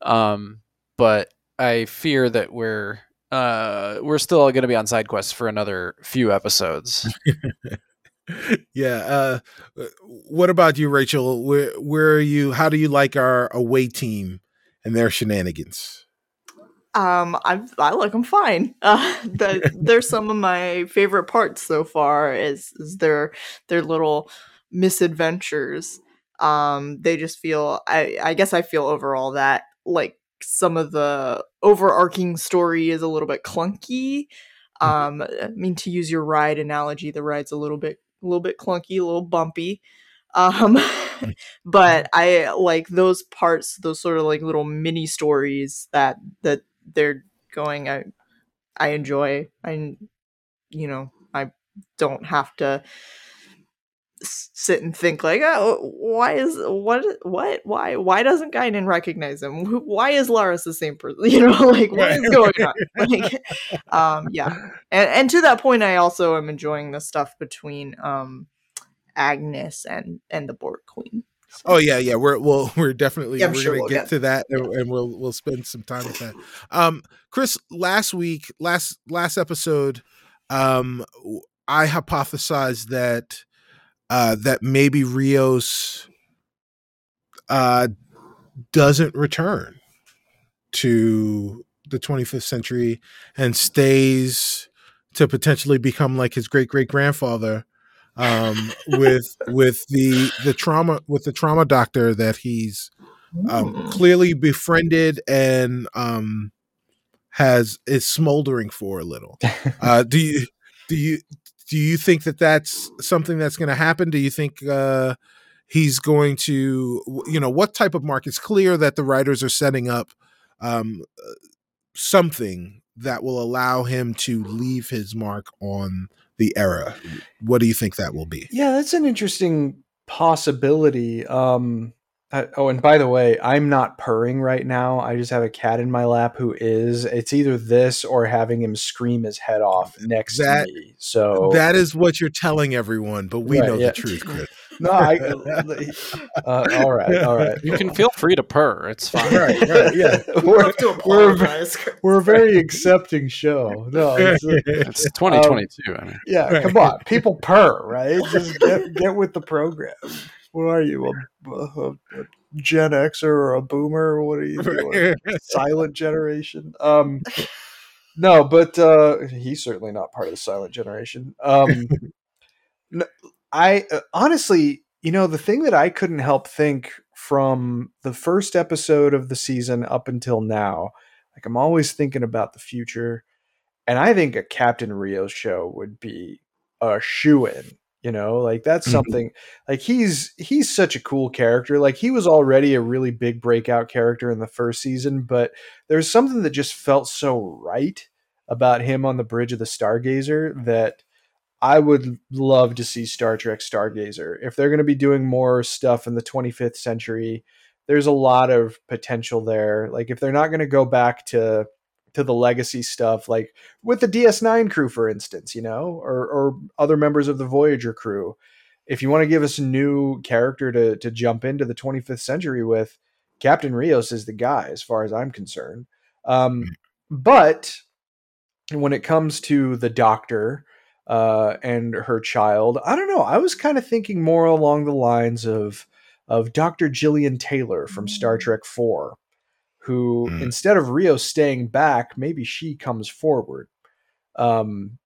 Um, but I fear that we're uh, we're still going to be on side quests for another few episodes. yeah. Uh, what about you, Rachel? Where where are you? How do you like our away team and their shenanigans? Um, I I like them fine. Uh, the, they're some of my favorite parts so far. Is, is their their little misadventures. Um, they just feel. I I guess I feel overall that like some of the overarching story is a little bit clunky. Um, I mean, to use your ride analogy, the ride's a little bit, a little bit clunky, a little bumpy. Um, but I like those parts, those sort of like little mini stories that that they're going. I I enjoy. I you know I don't have to sit and think like, oh, why is what what why why doesn't Guinan recognize him? Why is Laris the same person? You know, like what is going on? Like, um, yeah, and and to that point, I also am enjoying the stuff between um Agnes and and the Borg Queen. So. Oh yeah, yeah. We're we'll we're definitely yeah, we're sure gonna we'll get, get, to that, and, and, we'll we'll spend some time with that. Um, Chris, last week, last last episode, um, I hypothesized that uh, that maybe Rios uh, doesn't return to the 25th century and stays to potentially become like his great great grandfather um, with with the the trauma with the trauma doctor that he's um, clearly befriended and um, has is smoldering for a little. Uh, do you do you do you think that that's something that's going to happen? Do you think uh, he's going to, you know, what type of mark? It's clear that the writers are setting up um, uh, something that will allow him to leave his mark on the era. What do you think that will be? Yeah, that's an interesting possibility. Um, uh, oh, and by the way, I'm not purring right now. I just have a cat in my lap who is. It's either this or having him scream his head off next that, to me. So that is what you're telling everyone, but we right, know yeah. the truth, Chris. no, I, uh, all right, all right. You can feel free to purr. It's fine. right, right, yeah. We're, we're, we're, a very accepting show. No, it's, it's 2022. Um, I mean. Yeah, right. come on, people purr, right? Just get, get with the program what are you a, a, a Gen Xer or a Boomer? What are you doing? silent generation. Um, no, but uh, he's certainly not part of the silent generation. Um, no, I uh, honestly, you know, the thing that I couldn't help think from the first episode of the season up until now, like I'm always thinking about the future, and I think a Captain Rio show would be a shoe in you know like that's mm-hmm. something mm-hmm. like he's he's such a cool character like he was already a really big breakout character in the first season but there's something that just felt so right about him on the bridge of the stargazer that i would love to see star trek stargazer if they're going to be doing more stuff in the 25th century there's a lot of potential there like if they're not going to go back to to the legacy stuff, like with the DS9 crew, for instance, you know, or or other members of the Voyager crew. If you want to give us a new character to to jump into the 25th century with, Captain Rios is the guy, as far as I'm concerned. Um, hmm. but when it comes to the Doctor uh, and her child, I don't know. I was kind of thinking more along the lines of of Dr. Gillian Taylor from Star mm. Trek 4 who mm. instead of Rio staying back, maybe she comes forward. Um,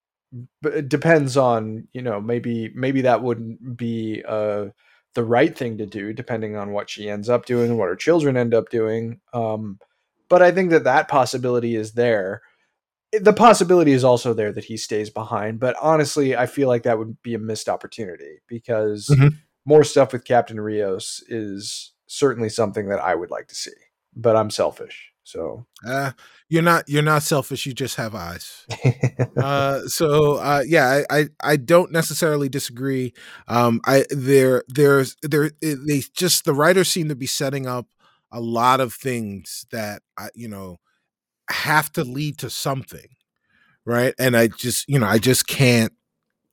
but it depends on you know maybe maybe that wouldn't be uh the right thing to do depending on what she ends up doing and what her children end up doing. Um, but I think that that possibility is there. The possibility is also there that he stays behind, but honestly, I feel like that would be a missed opportunity because mm-hmm. more stuff with Captain Rios is certainly something that I would like to see but I'm selfish. So uh, you're not you're not selfish. You just have eyes. uh, so uh, yeah, I, I, I don't necessarily disagree. Um, I there there's there they just the writers seem to be setting up a lot of things that I you know have to lead to something, right? And I just you know I just can't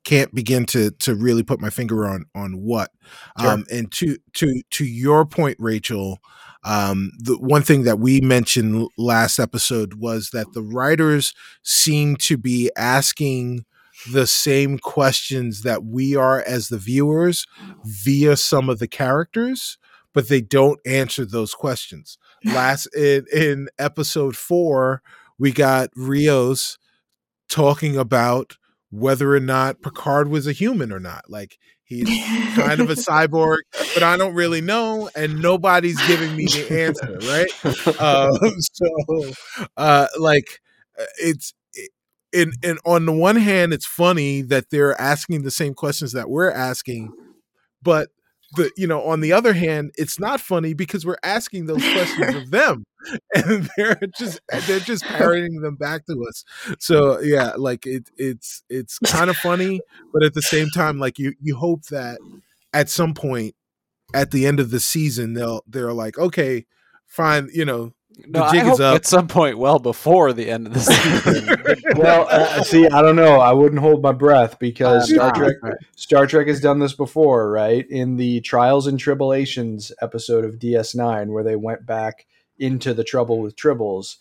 can't begin to to really put my finger on on what. Sure. Um, and to to to your point, Rachel. Um, the one thing that we mentioned last episode was that the writers seem to be asking the same questions that we are as the viewers via some of the characters, but they don't answer those questions. Last in, in episode four, we got Rios talking about whether or not Picard was a human or not. Like He's kind of a cyborg, but I don't really know, and nobody's giving me the answer, right? Um, so, uh, like, uh, it's and and on the one hand, it's funny that they're asking the same questions that we're asking, but the you know on the other hand it's not funny because we're asking those questions of them and they're just they're just parroting them back to us so yeah like it it's it's kind of funny but at the same time like you you hope that at some point at the end of the season they'll they're like okay fine you know no, I hope at some point well before the end of the season. well, uh, see, I don't know. I wouldn't hold my breath because Star Trek Star Trek has done this before, right? In the Trials and Tribulations episode of DS9 where they went back into the trouble with tribbles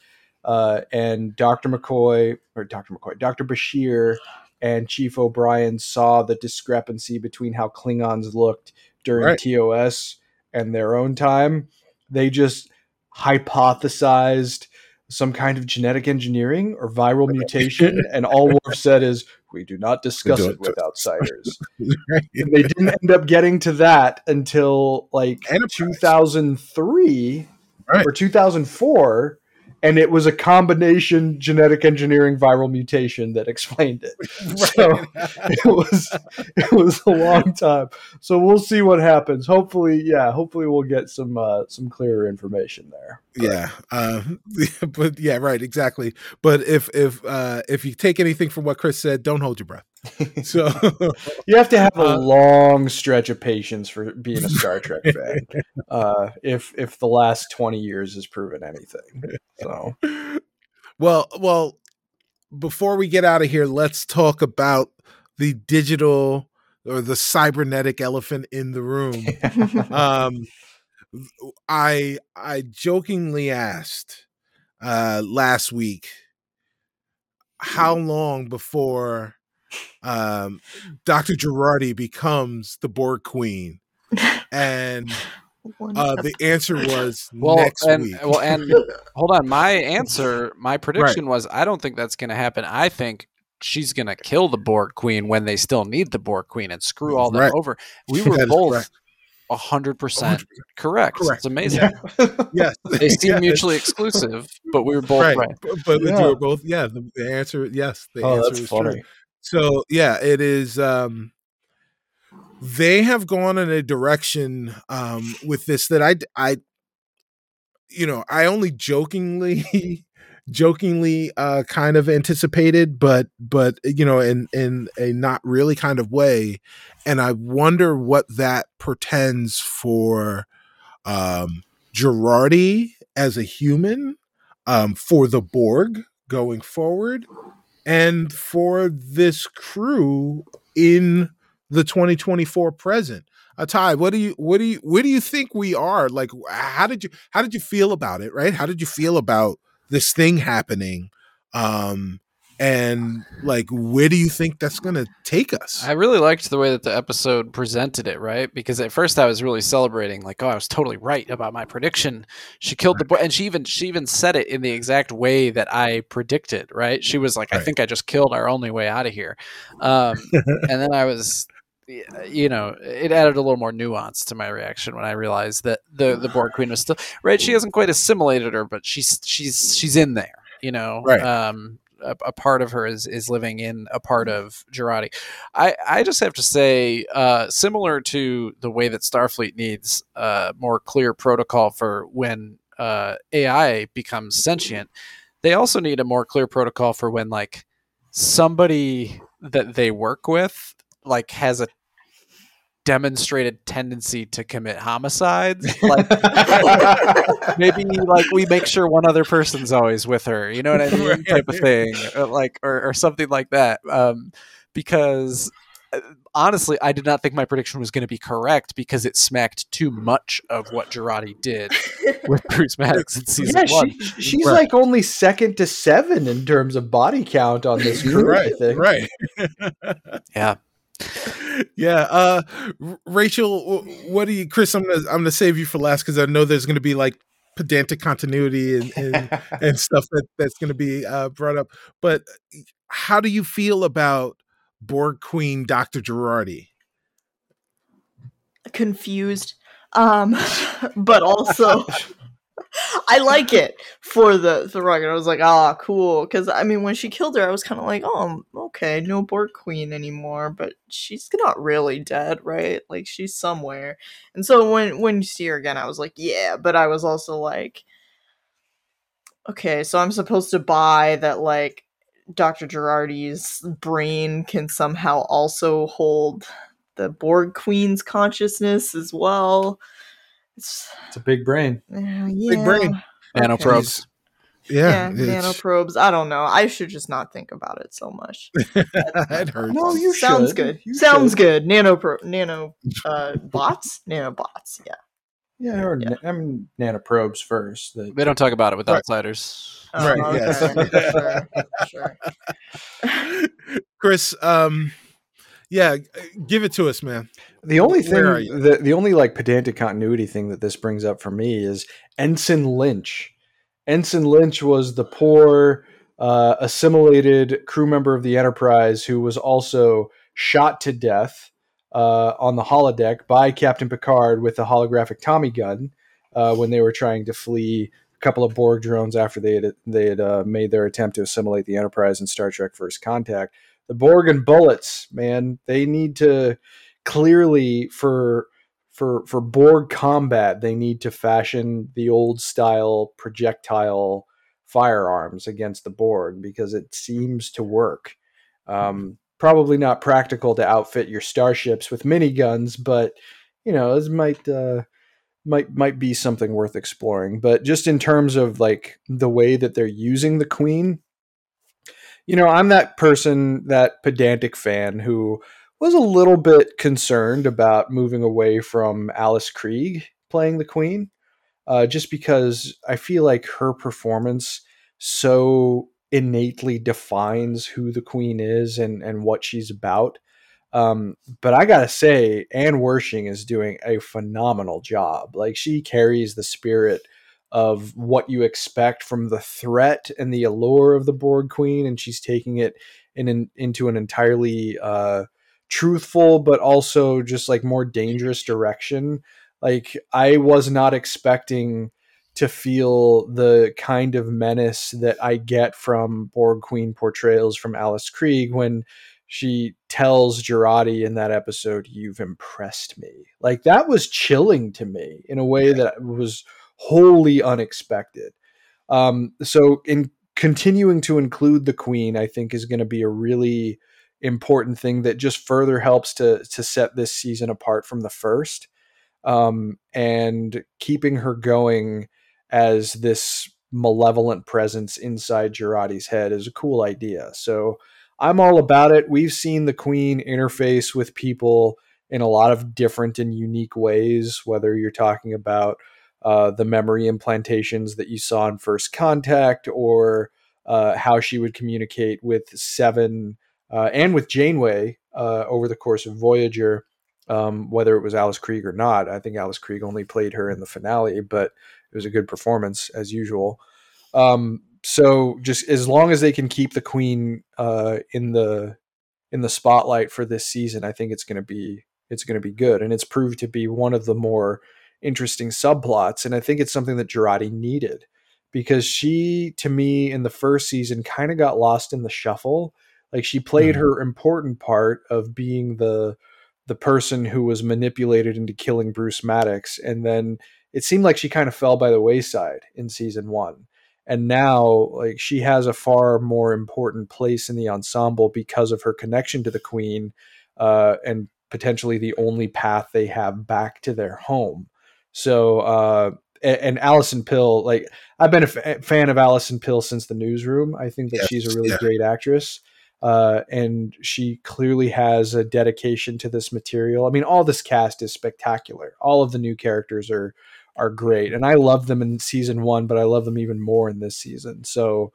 uh, and Dr. McCoy or Dr. McCoy, Dr. Bashir and Chief O'Brien saw the discrepancy between how Klingons looked during right. TOS and their own time. They just hypothesized some kind of genetic engineering or viral mutation, and all Worf said is, "We do not discuss it with outsiders." right. They didn't end up getting to that until like 2003 right. or 2004 and it was a combination genetic engineering viral mutation that explained it. So it was it was a long time. So we'll see what happens. Hopefully, yeah, hopefully we'll get some uh, some clearer information there. Yeah, uh, but yeah, right, exactly. But if if uh, if you take anything from what Chris said, don't hold your breath. So you have to have a uh, long stretch of patience for being a Star Trek fan. Uh, if if the last twenty years has proven anything, so well, well, before we get out of here, let's talk about the digital or the cybernetic elephant in the room. um, I I jokingly asked uh, last week how long before um, Dr. Jurati becomes the Borg Queen, and uh, the answer was well, next and, week. well, and hold on, my answer, my prediction right. was I don't think that's going to happen. I think she's going to kill the Borg Queen when they still need the Borg Queen and screw all right. that over. We were both hundred percent correct. Correct. It's amazing. Yeah. yes, they seem yes. mutually exclusive, but we were both right. right. But, but yeah. we were both. Yeah, the, the answer. Yes, the oh, answer is funny. true. So yeah, it is. Um, they have gone in a direction um, with this that I, I, you know, I only jokingly, jokingly, uh, kind of anticipated, but but you know, in in a not really kind of way, and I wonder what that portends for um, Jurati as a human, um, for the Borg going forward, and for this crew in the 2024 present. Uh, Ty, what do you what do you where do you think we are? Like how did you how did you feel about it, right? How did you feel about this thing happening? Um and like where do you think that's going to take us i really liked the way that the episode presented it right because at first i was really celebrating like oh i was totally right about my prediction she killed the boy and she even she even said it in the exact way that i predicted right she was like right. i think i just killed our only way out of here um, and then i was you know, it added a little more nuance to my reaction when I realized that the the Borg Queen was still right. She hasn't quite assimilated her, but she's she's she's in there. You know, right. Um, a, a, part of her is, is living in a part of Jurati. I, I just have to say, uh, similar to the way that Starfleet needs uh, more clear protocol for when uh, AI becomes sentient, they also need a more clear protocol for when like somebody that they work with like has a demonstrated tendency to commit homicides like maybe like we make sure one other person's always with her you know what i mean type of thing or like or, or something like that um, because uh, honestly i did not think my prediction was going to be correct because it smacked too much of what Jurati did with Bruce Maddox in season yeah, one. She, she's right. like only second to seven in terms of body count on this group. right, right. yeah yeah uh rachel what do you chris i'm gonna i'm gonna save you for last because i know there's gonna be like pedantic continuity and and, and stuff that that's gonna be uh brought up. But how do you feel about borg queen dr Jurati confused um but also I like it for the the record. I was like, ah, cool. Because I mean, when she killed her, I was kind of like, oh, okay, no Borg Queen anymore. But she's not really dead, right? Like she's somewhere. And so when when you see her again, I was like, yeah. But I was also like, okay, so I'm supposed to buy that like Dr. Jurati's brain can somehow also hold the Borg Queen's consciousness as well. It's, it's a big brain. Uh, yeah. Big brain. Nanoprobes. Yeah, yeah nanoprobes. I don't know. I should just not think about it so much. it hurts. No, you sounds should. good. You sounds should. good. Nanopro, nano, uh, bots, nanobots. Yeah. Yeah, or Yeah. na- I mean nanoprobes first. The, They don't talk about it with Right. outsiders. Oh, Right, okay. yes. sure, sure. Chris, um, yeah, give it to us, man. the only thing, the, the only like pedantic continuity thing that this brings up for me is Ensign Lynch. Ensign Lynch was the poor, uh, assimilated crew member of the Enterprise who was also shot to death uh, on the holodeck by Captain Picard with a holographic Tommy gun uh, when they were trying to flee a couple of Borg drones after they had they had uh, made their attempt to assimilate the Enterprise in Star Trek: First Contact. The Borg and bullets, man, they need to clearly for for for Borg combat, they need to fashion the old style projectile firearms against the Borg because it seems to work. Um, probably not practical to outfit your starships with miniguns, but you know, this might uh, might might be something worth exploring. But just in terms of like the way that they're using the Queen, you know, I'm that person, that pedantic fan who was a little bit concerned about moving away from Alice Krige playing the Queen, uh, just because I feel like her performance so innately defines who the Queen is and and what she's about. Um, but I gotta say, Anne Wersching is doing a phenomenal job. Like she carries the spirit of what you expect from the threat and the allure of the Borg Queen, and she's taking it in an, into an entirely uh, truthful, but also just like more dangerous direction. Like I was not expecting to feel the kind of menace that I get from Borg Queen portrayals from Alice Krige when she tells Jurati in that episode, "You've impressed me." Like that was chilling to me in a way that was wholly unexpected. Um, so, in continuing to include the Queen, I think is going to be a really important thing that just further helps to to set this season apart from the first, um, and keeping her going as this malevolent presence inside Jurati's head is a cool idea. So I'm all about it. We've seen the Queen interface with people in a lot of different and unique ways, whether you're talking about uh, the memory implantations that you saw in First Contact or uh, how she would communicate with Seven uh, and with Janeway uh, over the course of Voyager, um, whether it was Alice Krige or not. I think Alice Krige only played her in the finale, but it was a good performance as usual. Um, so just as long as they can keep the queen uh, in the in the spotlight for this season, I think it's going to be it's going to be good, and it's proved to be one of the more interesting subplots. And I think it's something that Jurati needed because she, to me, in the first season, kind of got lost in the shuffle. Like she played Mhm. her important part of being the the person who was manipulated into killing Bruce Maddox, and then it seemed like she kind of fell by the wayside in season one and now like she has a far more important place in the ensemble because of her connection to the queen uh, and potentially the only path they have back to their home so uh, and, and Allison Pill like I've been a fan of Allison Pill since the newsroom. I think that she's a really yeah. great actress uh, and she clearly has a dedication to this material. I mean all this cast is spectacular. All of the new characters are are great and i love them in season one but i love them even more in this season. So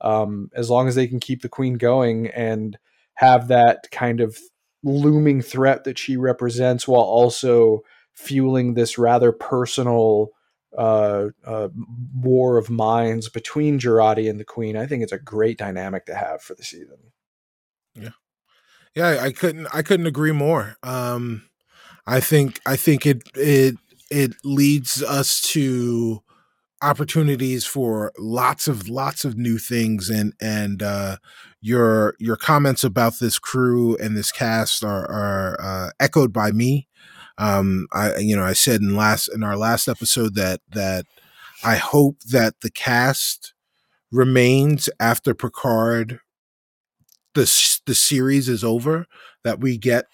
um, as long as they can keep the queen going and have that kind of looming threat that she represents while also fueling this rather personal uh, uh, war of minds between Jurati and the queen i think it's a great dynamic to have for the season. Yeah, yeah, I couldn't I couldn't agree more. Um I think I think it it it leads us to opportunities for lots of lots of new things and and uh your your comments about this crew and this cast are are uh, echoed by me um i you know i said in last in our last episode that that i hope that the cast remains after picard the the series is over that we get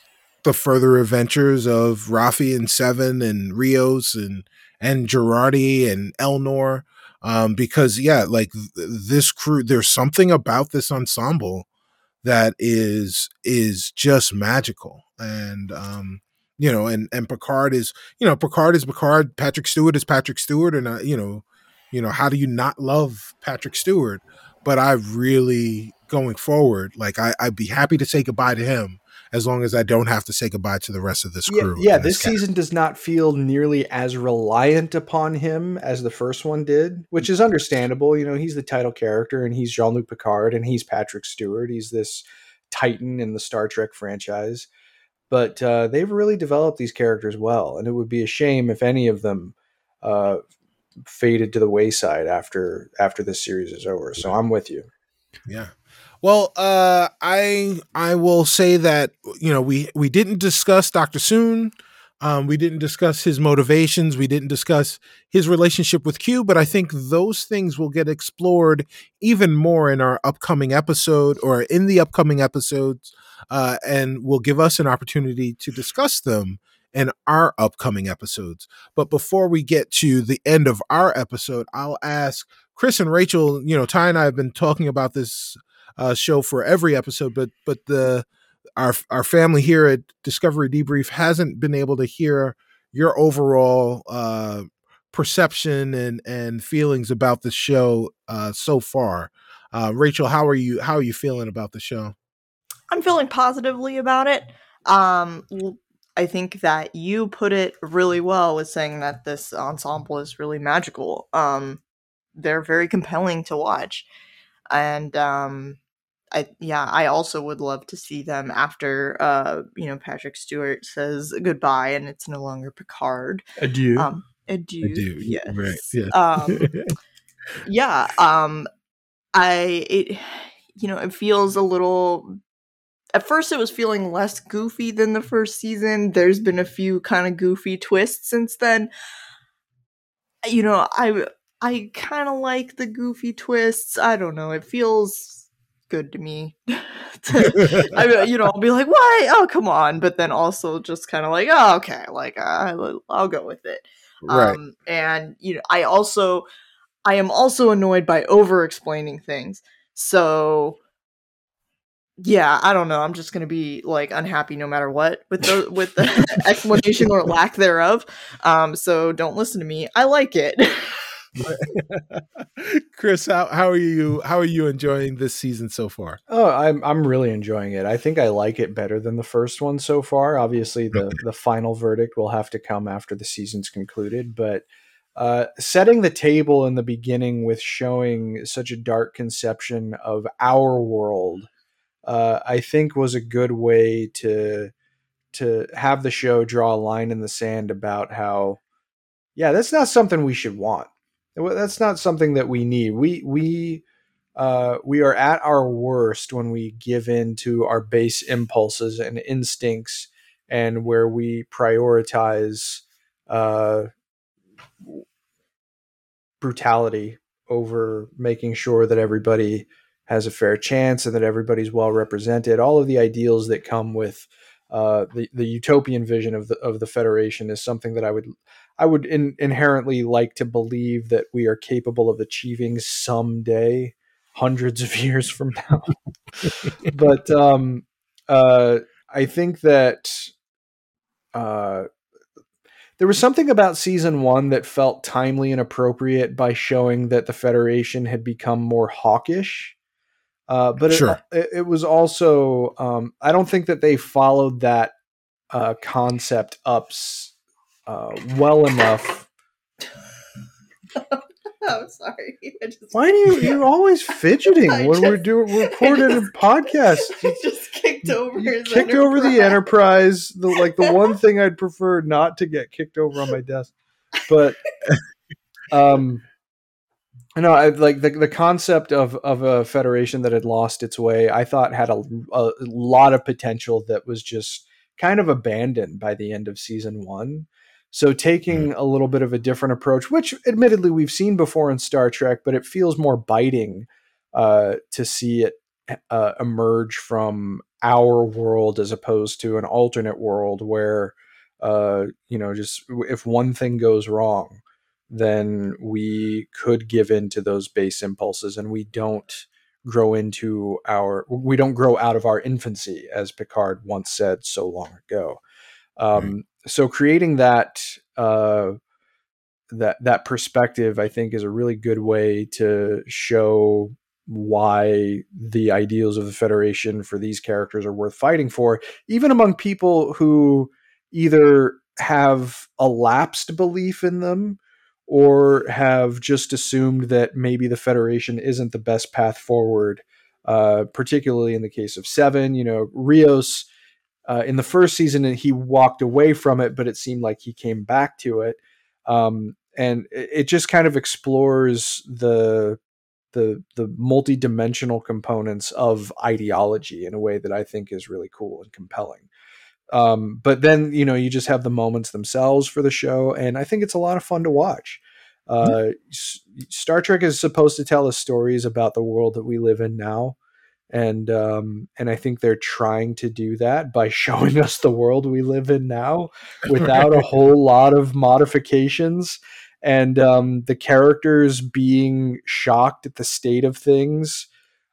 the further adventures of Raffi and Seven and Rios and and Jurati and Elnor. Um, because yeah, like th- this crew, there's something about this ensemble that is is just magical. And um, you know, and and Picard is, you know, Picard is Picard, Patrick Stewart is Patrick Stewart, and uh, you know, you know, how do you not love Patrick Stewart? But I really going forward, like I, I'd be happy to say goodbye to him as long as I don't have to say goodbye to the rest of this crew. Yeah, yeah this, this season does not feel nearly as reliant upon him as the first one did, which is understandable. You know, he's the title character and he's Jean Luc Picard and he's Patrick Stewart. He's this titan in the Star Trek franchise. But uh, they've really developed these characters well, and it would be a shame if any of them uh, faded to the wayside after after this series is over. So I'm with you. Yeah. Well, uh, I I will say that you know we we didn't discuss Doctor Soong. Um, we didn't discuss his motivations. We didn't discuss his relationship with Q, but I think those things will get explored even more in our upcoming episode or in the upcoming episodes, uh, and will give us an opportunity to discuss them in our upcoming episodes. But before we get to the end of our episode, I'll ask Chris and Rachel. You know, Ty and I have been talking about this uh, show for every episode, but but the our our family here at Discovery Debrief hasn't been able to hear your overall uh, perception and and feelings about the show uh, so far. Uh, Rachel, how are you? How are you feeling about the show? I'm feeling positively about it. Um, I think that you put it really well with saying that this ensemble is really magical. Um, they're very compelling to watch, and um, I yeah, I also would love to see them after uh, you know, Patrick Stewart says goodbye and it's no longer Picard. Adieu. Um adieu. adieu. Yes. Right. Yeah. Um yeah, um I it you know, it feels a little at first it was feeling less goofy than the first season. There's been a few kind of goofy twists since then. You know, I I kind of like the goofy twists. I don't know. It feels good to me. to, I, you know, I'll be like, "Why? Oh, come on!" But then also just kind of like, "Oh, okay, like uh, I'll go with it." Right. Um, and you know, I also, I am also annoyed by over explaining things. So, yeah, I don't know. I'm just gonna be like unhappy no matter what with the with the explanation or lack thereof. Um, so don't listen to me. I like it. Chris, how, how are you? How are you enjoying this season so far? Oh, I'm I'm really enjoying it. I think I like it better than the first one so far. Obviously, the the final verdict will have to come after the season's concluded, but. Uh, setting the table in the beginning with showing such a dark conception of our world, uh, I think was a good way to to have the show draw a line in the sand about how, yeah, that's not something we should want that's not something that we need. We we uh, we are at our worst when we give in to our base impulses and instincts, and where we prioritize uh, brutality over making sure that everybody has a fair chance and that everybody's well represented. All of the ideals that come with uh, the the utopian vision of the of the Federation is something that I would I would in, inherently like to believe that we are capable of achieving someday, hundreds of years from now. but um, uh, I think that uh, there was something about season one that felt timely and appropriate by showing that the Federation had become more hawkish. Uh, but sure. it, it, was also, um, I don't think that they followed that uh, concept up uh, well enough. I'm sorry. Just, Why do you? You're always fidgeting when just, we're doing we're recording a podcast. Just kicked over. You kicked enterprise. over the Enterprise. The like the one thing I'd prefer not to get kicked over on my desk, but um, No, I, like the the concept of of a federation that had lost its way. I thought had a, a lot of potential that was just kind of abandoned by the end of season one. So taking mm-hmm. a little bit of a different approach, which admittedly we've seen before in Star Trek, but it feels more biting uh, to see it uh, emerge from our world as opposed to an alternate world where uh, you know just if one thing goes wrong then we could give in to those base impulses and we don't grow into our we don't grow out of our infancy as picard once said so long ago um, right. so creating that uh, that that perspective i think is a really good way to show why the ideals of the Federation for these characters are worth fighting for, even among people who either have a lapsed belief in them or have just assumed that maybe the Federation isn't the best path forward. Uh, particularly in the case of Seven, you know, Rios. Uh, in the first season, he walked away from it, but it seemed like he came back to it. Um, and it just kind of explores the the the multi-dimensional components of ideology in a way that I think is really cool and compelling. Um, but then you know you just have the moments themselves for the show, and I think it's a lot of fun to watch. Uh, mm-hmm. Star Trek is supposed to tell us stories about the world that we live in now, and um, and I think they're trying to do that by showing us the world we live in now without a whole lot of modifications and um, the characters being shocked at the state of things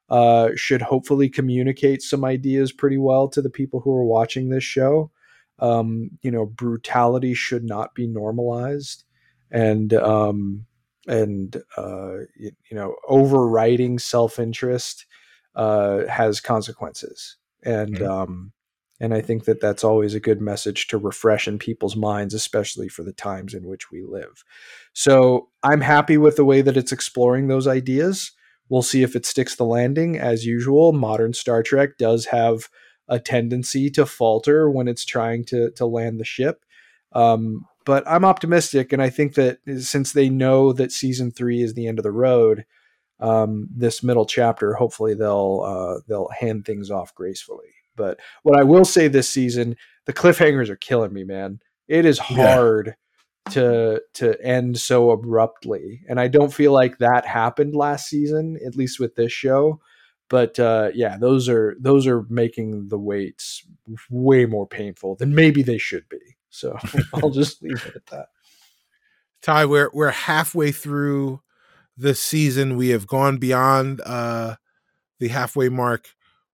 uh, should hopefully communicate some ideas pretty well to the people who are watching this show. Um, you know, brutality should not be normalized, and um, and uh, you, you, know, overriding self interest uh, has consequences, and mm-hmm. um, and I think that that's always a good message to refresh in people's minds, especially for the times in which we live. So I'm happy with the way that it's exploring those ideas. We'll see if it sticks the landing. As usual, modern Star Trek does have a tendency to falter when it's trying to, to land the ship. Um, but I'm optimistic, and I think that since they know that season three is the end of the road, um, this middle chapter, hopefully they'll uh, they'll hand things off gracefully. But what I will say this season, the cliffhangers are killing me, man. It is hard yeah. To to end so abruptly, and I don't feel like that happened last season, at least with this show. But uh, yeah, those are those are making the waits way more painful than maybe they should be. So I'll just leave it at that. Ty, we're we're halfway through the season. We have gone beyond uh, the halfway mark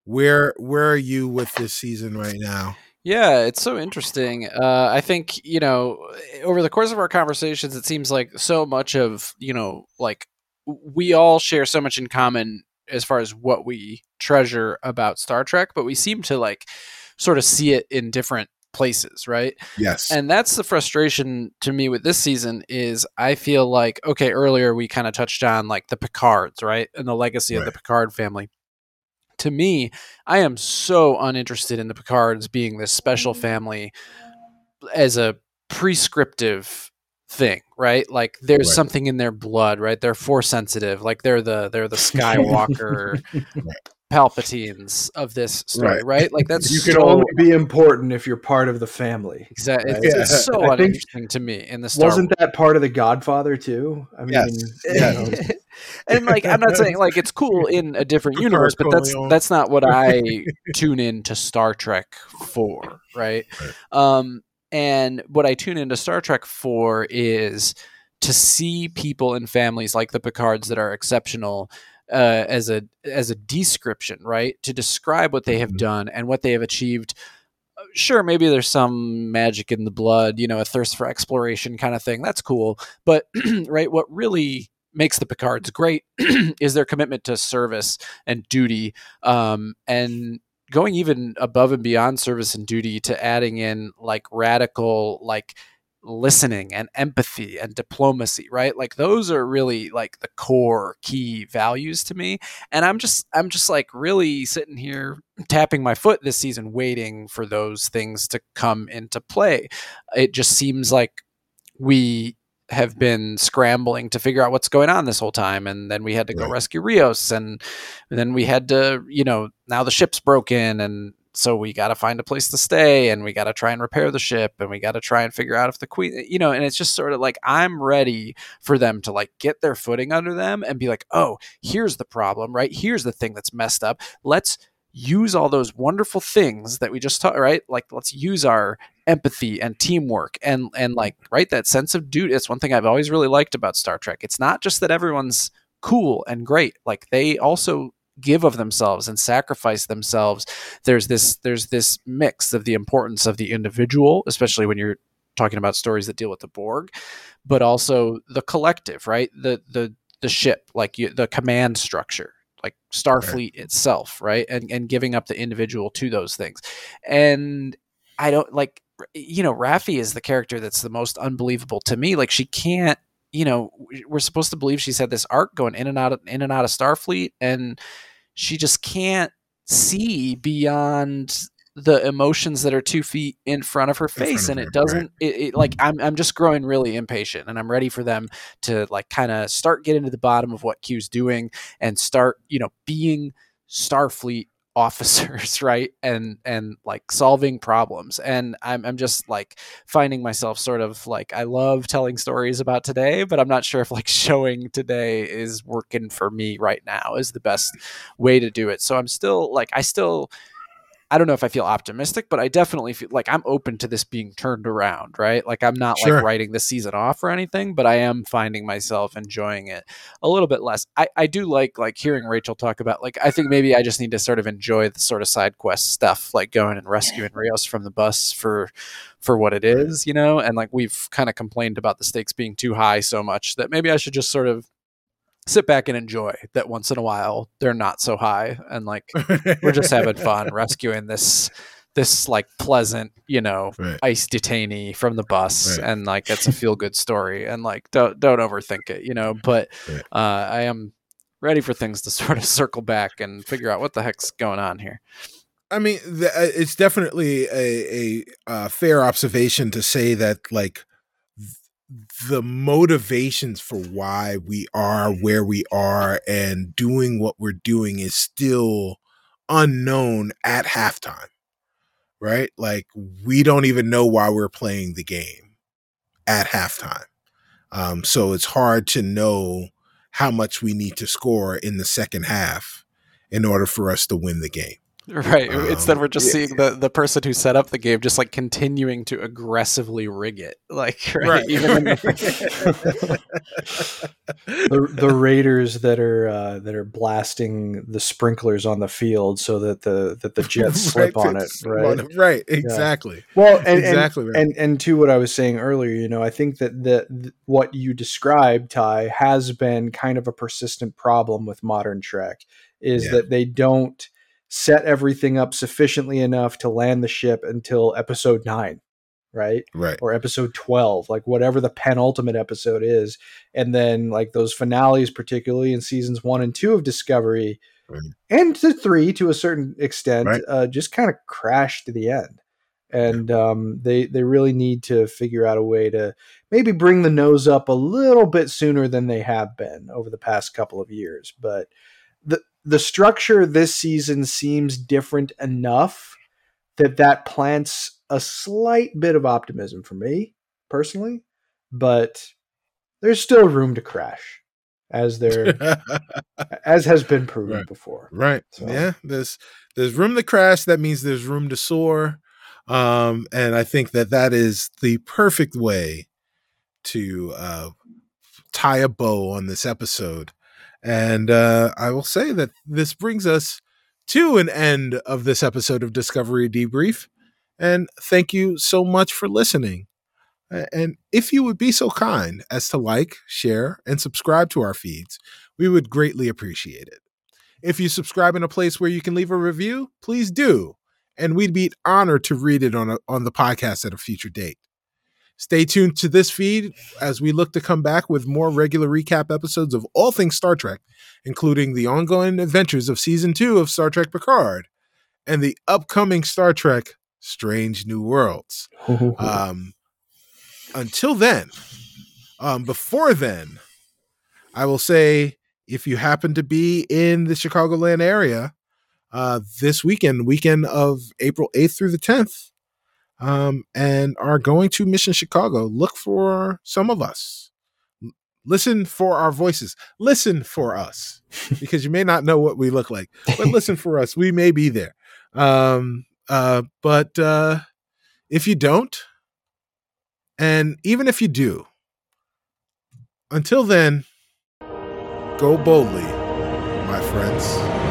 where where are you with this season right now? Yeah, it's so interesting. Uh, I think you know, over the course of our conversations, it seems like so much of you know, like we all share so much in common as far as what we treasure about Star Trek, but we seem to like sort of see it in different places, right? Yes. And that's the frustration to me with this season is I feel like okay, earlier we kind of touched on like the Picards, right? And the legacy right. of the Picard family to me, I am so uninterested in the Picards being this special mm-hmm. family as a prescriptive thing, right? Like there's right. something in their blood, right? They're force sensitive, like they're the they're the Skywalker Palpatines of this story, right? right? Like that's you can so, only be important if you're part of the family. Exactly, right? it's, yeah. it's, so uninteresting to me in the Star wasn't Wars. that part of the Godfather too? I mean, yes. and like I'm not saying like it's cool in a different universe, but that's that's not what I tune in to Star Trek for, right? right? Um, and what I tune into Star Trek for is to see people and families like the Picards that are exceptional uh, as a as a description, right? To describe what they have mm-hmm. done and what they have achieved. Sure, maybe there's some magic in the blood, you know, a thirst for exploration kind of thing. That's cool, but right, what really makes the Picards great is their commitment to service and duty, um, and going even above and beyond service and duty to adding in like radical like listening and empathy and diplomacy right? Like those are really like the core key values to me and i'm just i'm just like really sitting here tapping my foot this season waiting for those things to come into play. It just seems like we have been scrambling to figure out what's going on this whole time and then we had to go right. rescue Rios and, and then we had to you know now the ship's broken and so we got to find a place to stay and we got to try and repair the ship and we got to try and figure out if the queen you know and it's just sort of like i'm ready for them to like get their footing under them and be like oh here's the problem right here's the thing that's messed up let's use all those wonderful things that we just taught right? Like let's use our empathy and teamwork and and like right that sense of duty it's one thing i've always really liked about star trek. It's not just that everyone's cool and great. Like they also give of themselves and sacrifice themselves. There's this there's this mix of the importance of the individual especially when you're talking about stories that deal with the borg but also the collective right? The the the ship like you, the command structure like starfleet right. itself right? And and giving up the individual to those things. And i don't like you know Raffi is the character that's the most unbelievable to me. Like she can't you know, we're supposed to believe she's had this arc going in and out of in and out of Starfleet, and she just can't see beyond the emotions that are two feet in front of her face and it doesn't right. it, it, like I'm, I'm just growing really impatient and i'm ready for them to like kind of start getting to the bottom of what q's doing and start you know being starfleet officers right and and like solving problems and I'm, I'm just like finding myself sort of like i love telling stories about today but i'm not sure if like showing today is working for me right now is the best way to do it so i'm still like i still I don't know if I feel optimistic, but I definitely feel like I'm open to this being turned around, right? Like I'm not sure. like writing the season off or anything, but I am finding myself enjoying it a little bit less. I, I do like like hearing Rachel talk about like I think maybe I just need to sort of enjoy the sort of side quest stuff, like going and rescuing Rios from the bus for for what it is, you know? And like we've kind of complained about the stakes being too high so much that maybe I should just sort of sit back and enjoy that once in a while they're not so high and like we're just having fun rescuing this this like pleasant you know right. ice detainee from the bus right. and like it's a feel good story and like don't don't overthink it you know but right. uh, i am ready for things to sort of circle back and figure out what the heck's going on here I mean, the, uh, it's definitely a, a, a uh, fair observation to say that like the motivations for why we are where we are and doing what we're doing is still unknown at halftime. Right? Like we don't even know why we're playing the game at halftime. Um, so it's hard to know how much we need to score in the second half in order for us to win the game. Right. Um, Instead, we're just yeah. seeing the, the person who set up the game just like continuing to aggressively rig it. Like, right. right. Even the, the, the raiders that are uh, that are blasting the sprinklers on the field so that the that the jets slip right, on it. Right. Right. Exactly. Yeah. Well, and, exactly. And, right. and and to what I was saying earlier, you know, I think that the, the what you described, Ty, has been kind of a persistent problem with modern Trek, is yeah. that they don't set everything up sufficiently enough to land the ship until episode 9 right right or episode 12 like whatever the penultimate episode is and then like those finales particularly in seasons 1 and 2 of discovery right. and to 3 to a certain extent right. uh, just kind of crash to the end and yeah. um, they they really need to figure out a way to maybe bring the nose up a little bit sooner than they have been over the past couple of years but the structure this season seems different enough that that plants a slight bit of optimism for me personally, but there's still room to crash as there as has been proven right. before. Right. So. Yeah, there's there's room to crash that means there's room to soar. Um and I think that that is the perfect way to uh tie a bow on this episode and uh, I will say that this brings us to an end of this episode of Discovery Debrief. And thank you so much for listening. And if you would be so kind as to like, share, and subscribe to our feeds, we would greatly appreciate it. If you subscribe in a place where you can leave a review, please do. And we'd be honored to read it on, a, on the podcast at a future date. Stay tuned to this feed as we look to come back with more regular recap episodes of all things Star Trek, including the ongoing adventures of season two of Star Trek Picard and the upcoming Star Trek Strange New Worlds. um, until then, Um, before then, I will say if you happen to be in the Chicagoland area uh, this weekend, weekend of April 8th through the 10th, um, and are going to Mission Chicago, look for some of us. Listen for our voices. Listen for us because you may not know what we look like, but listen for us. We may be there. Um, uh, but uh, if you don't, and even if you do, until then, go boldly, my friends.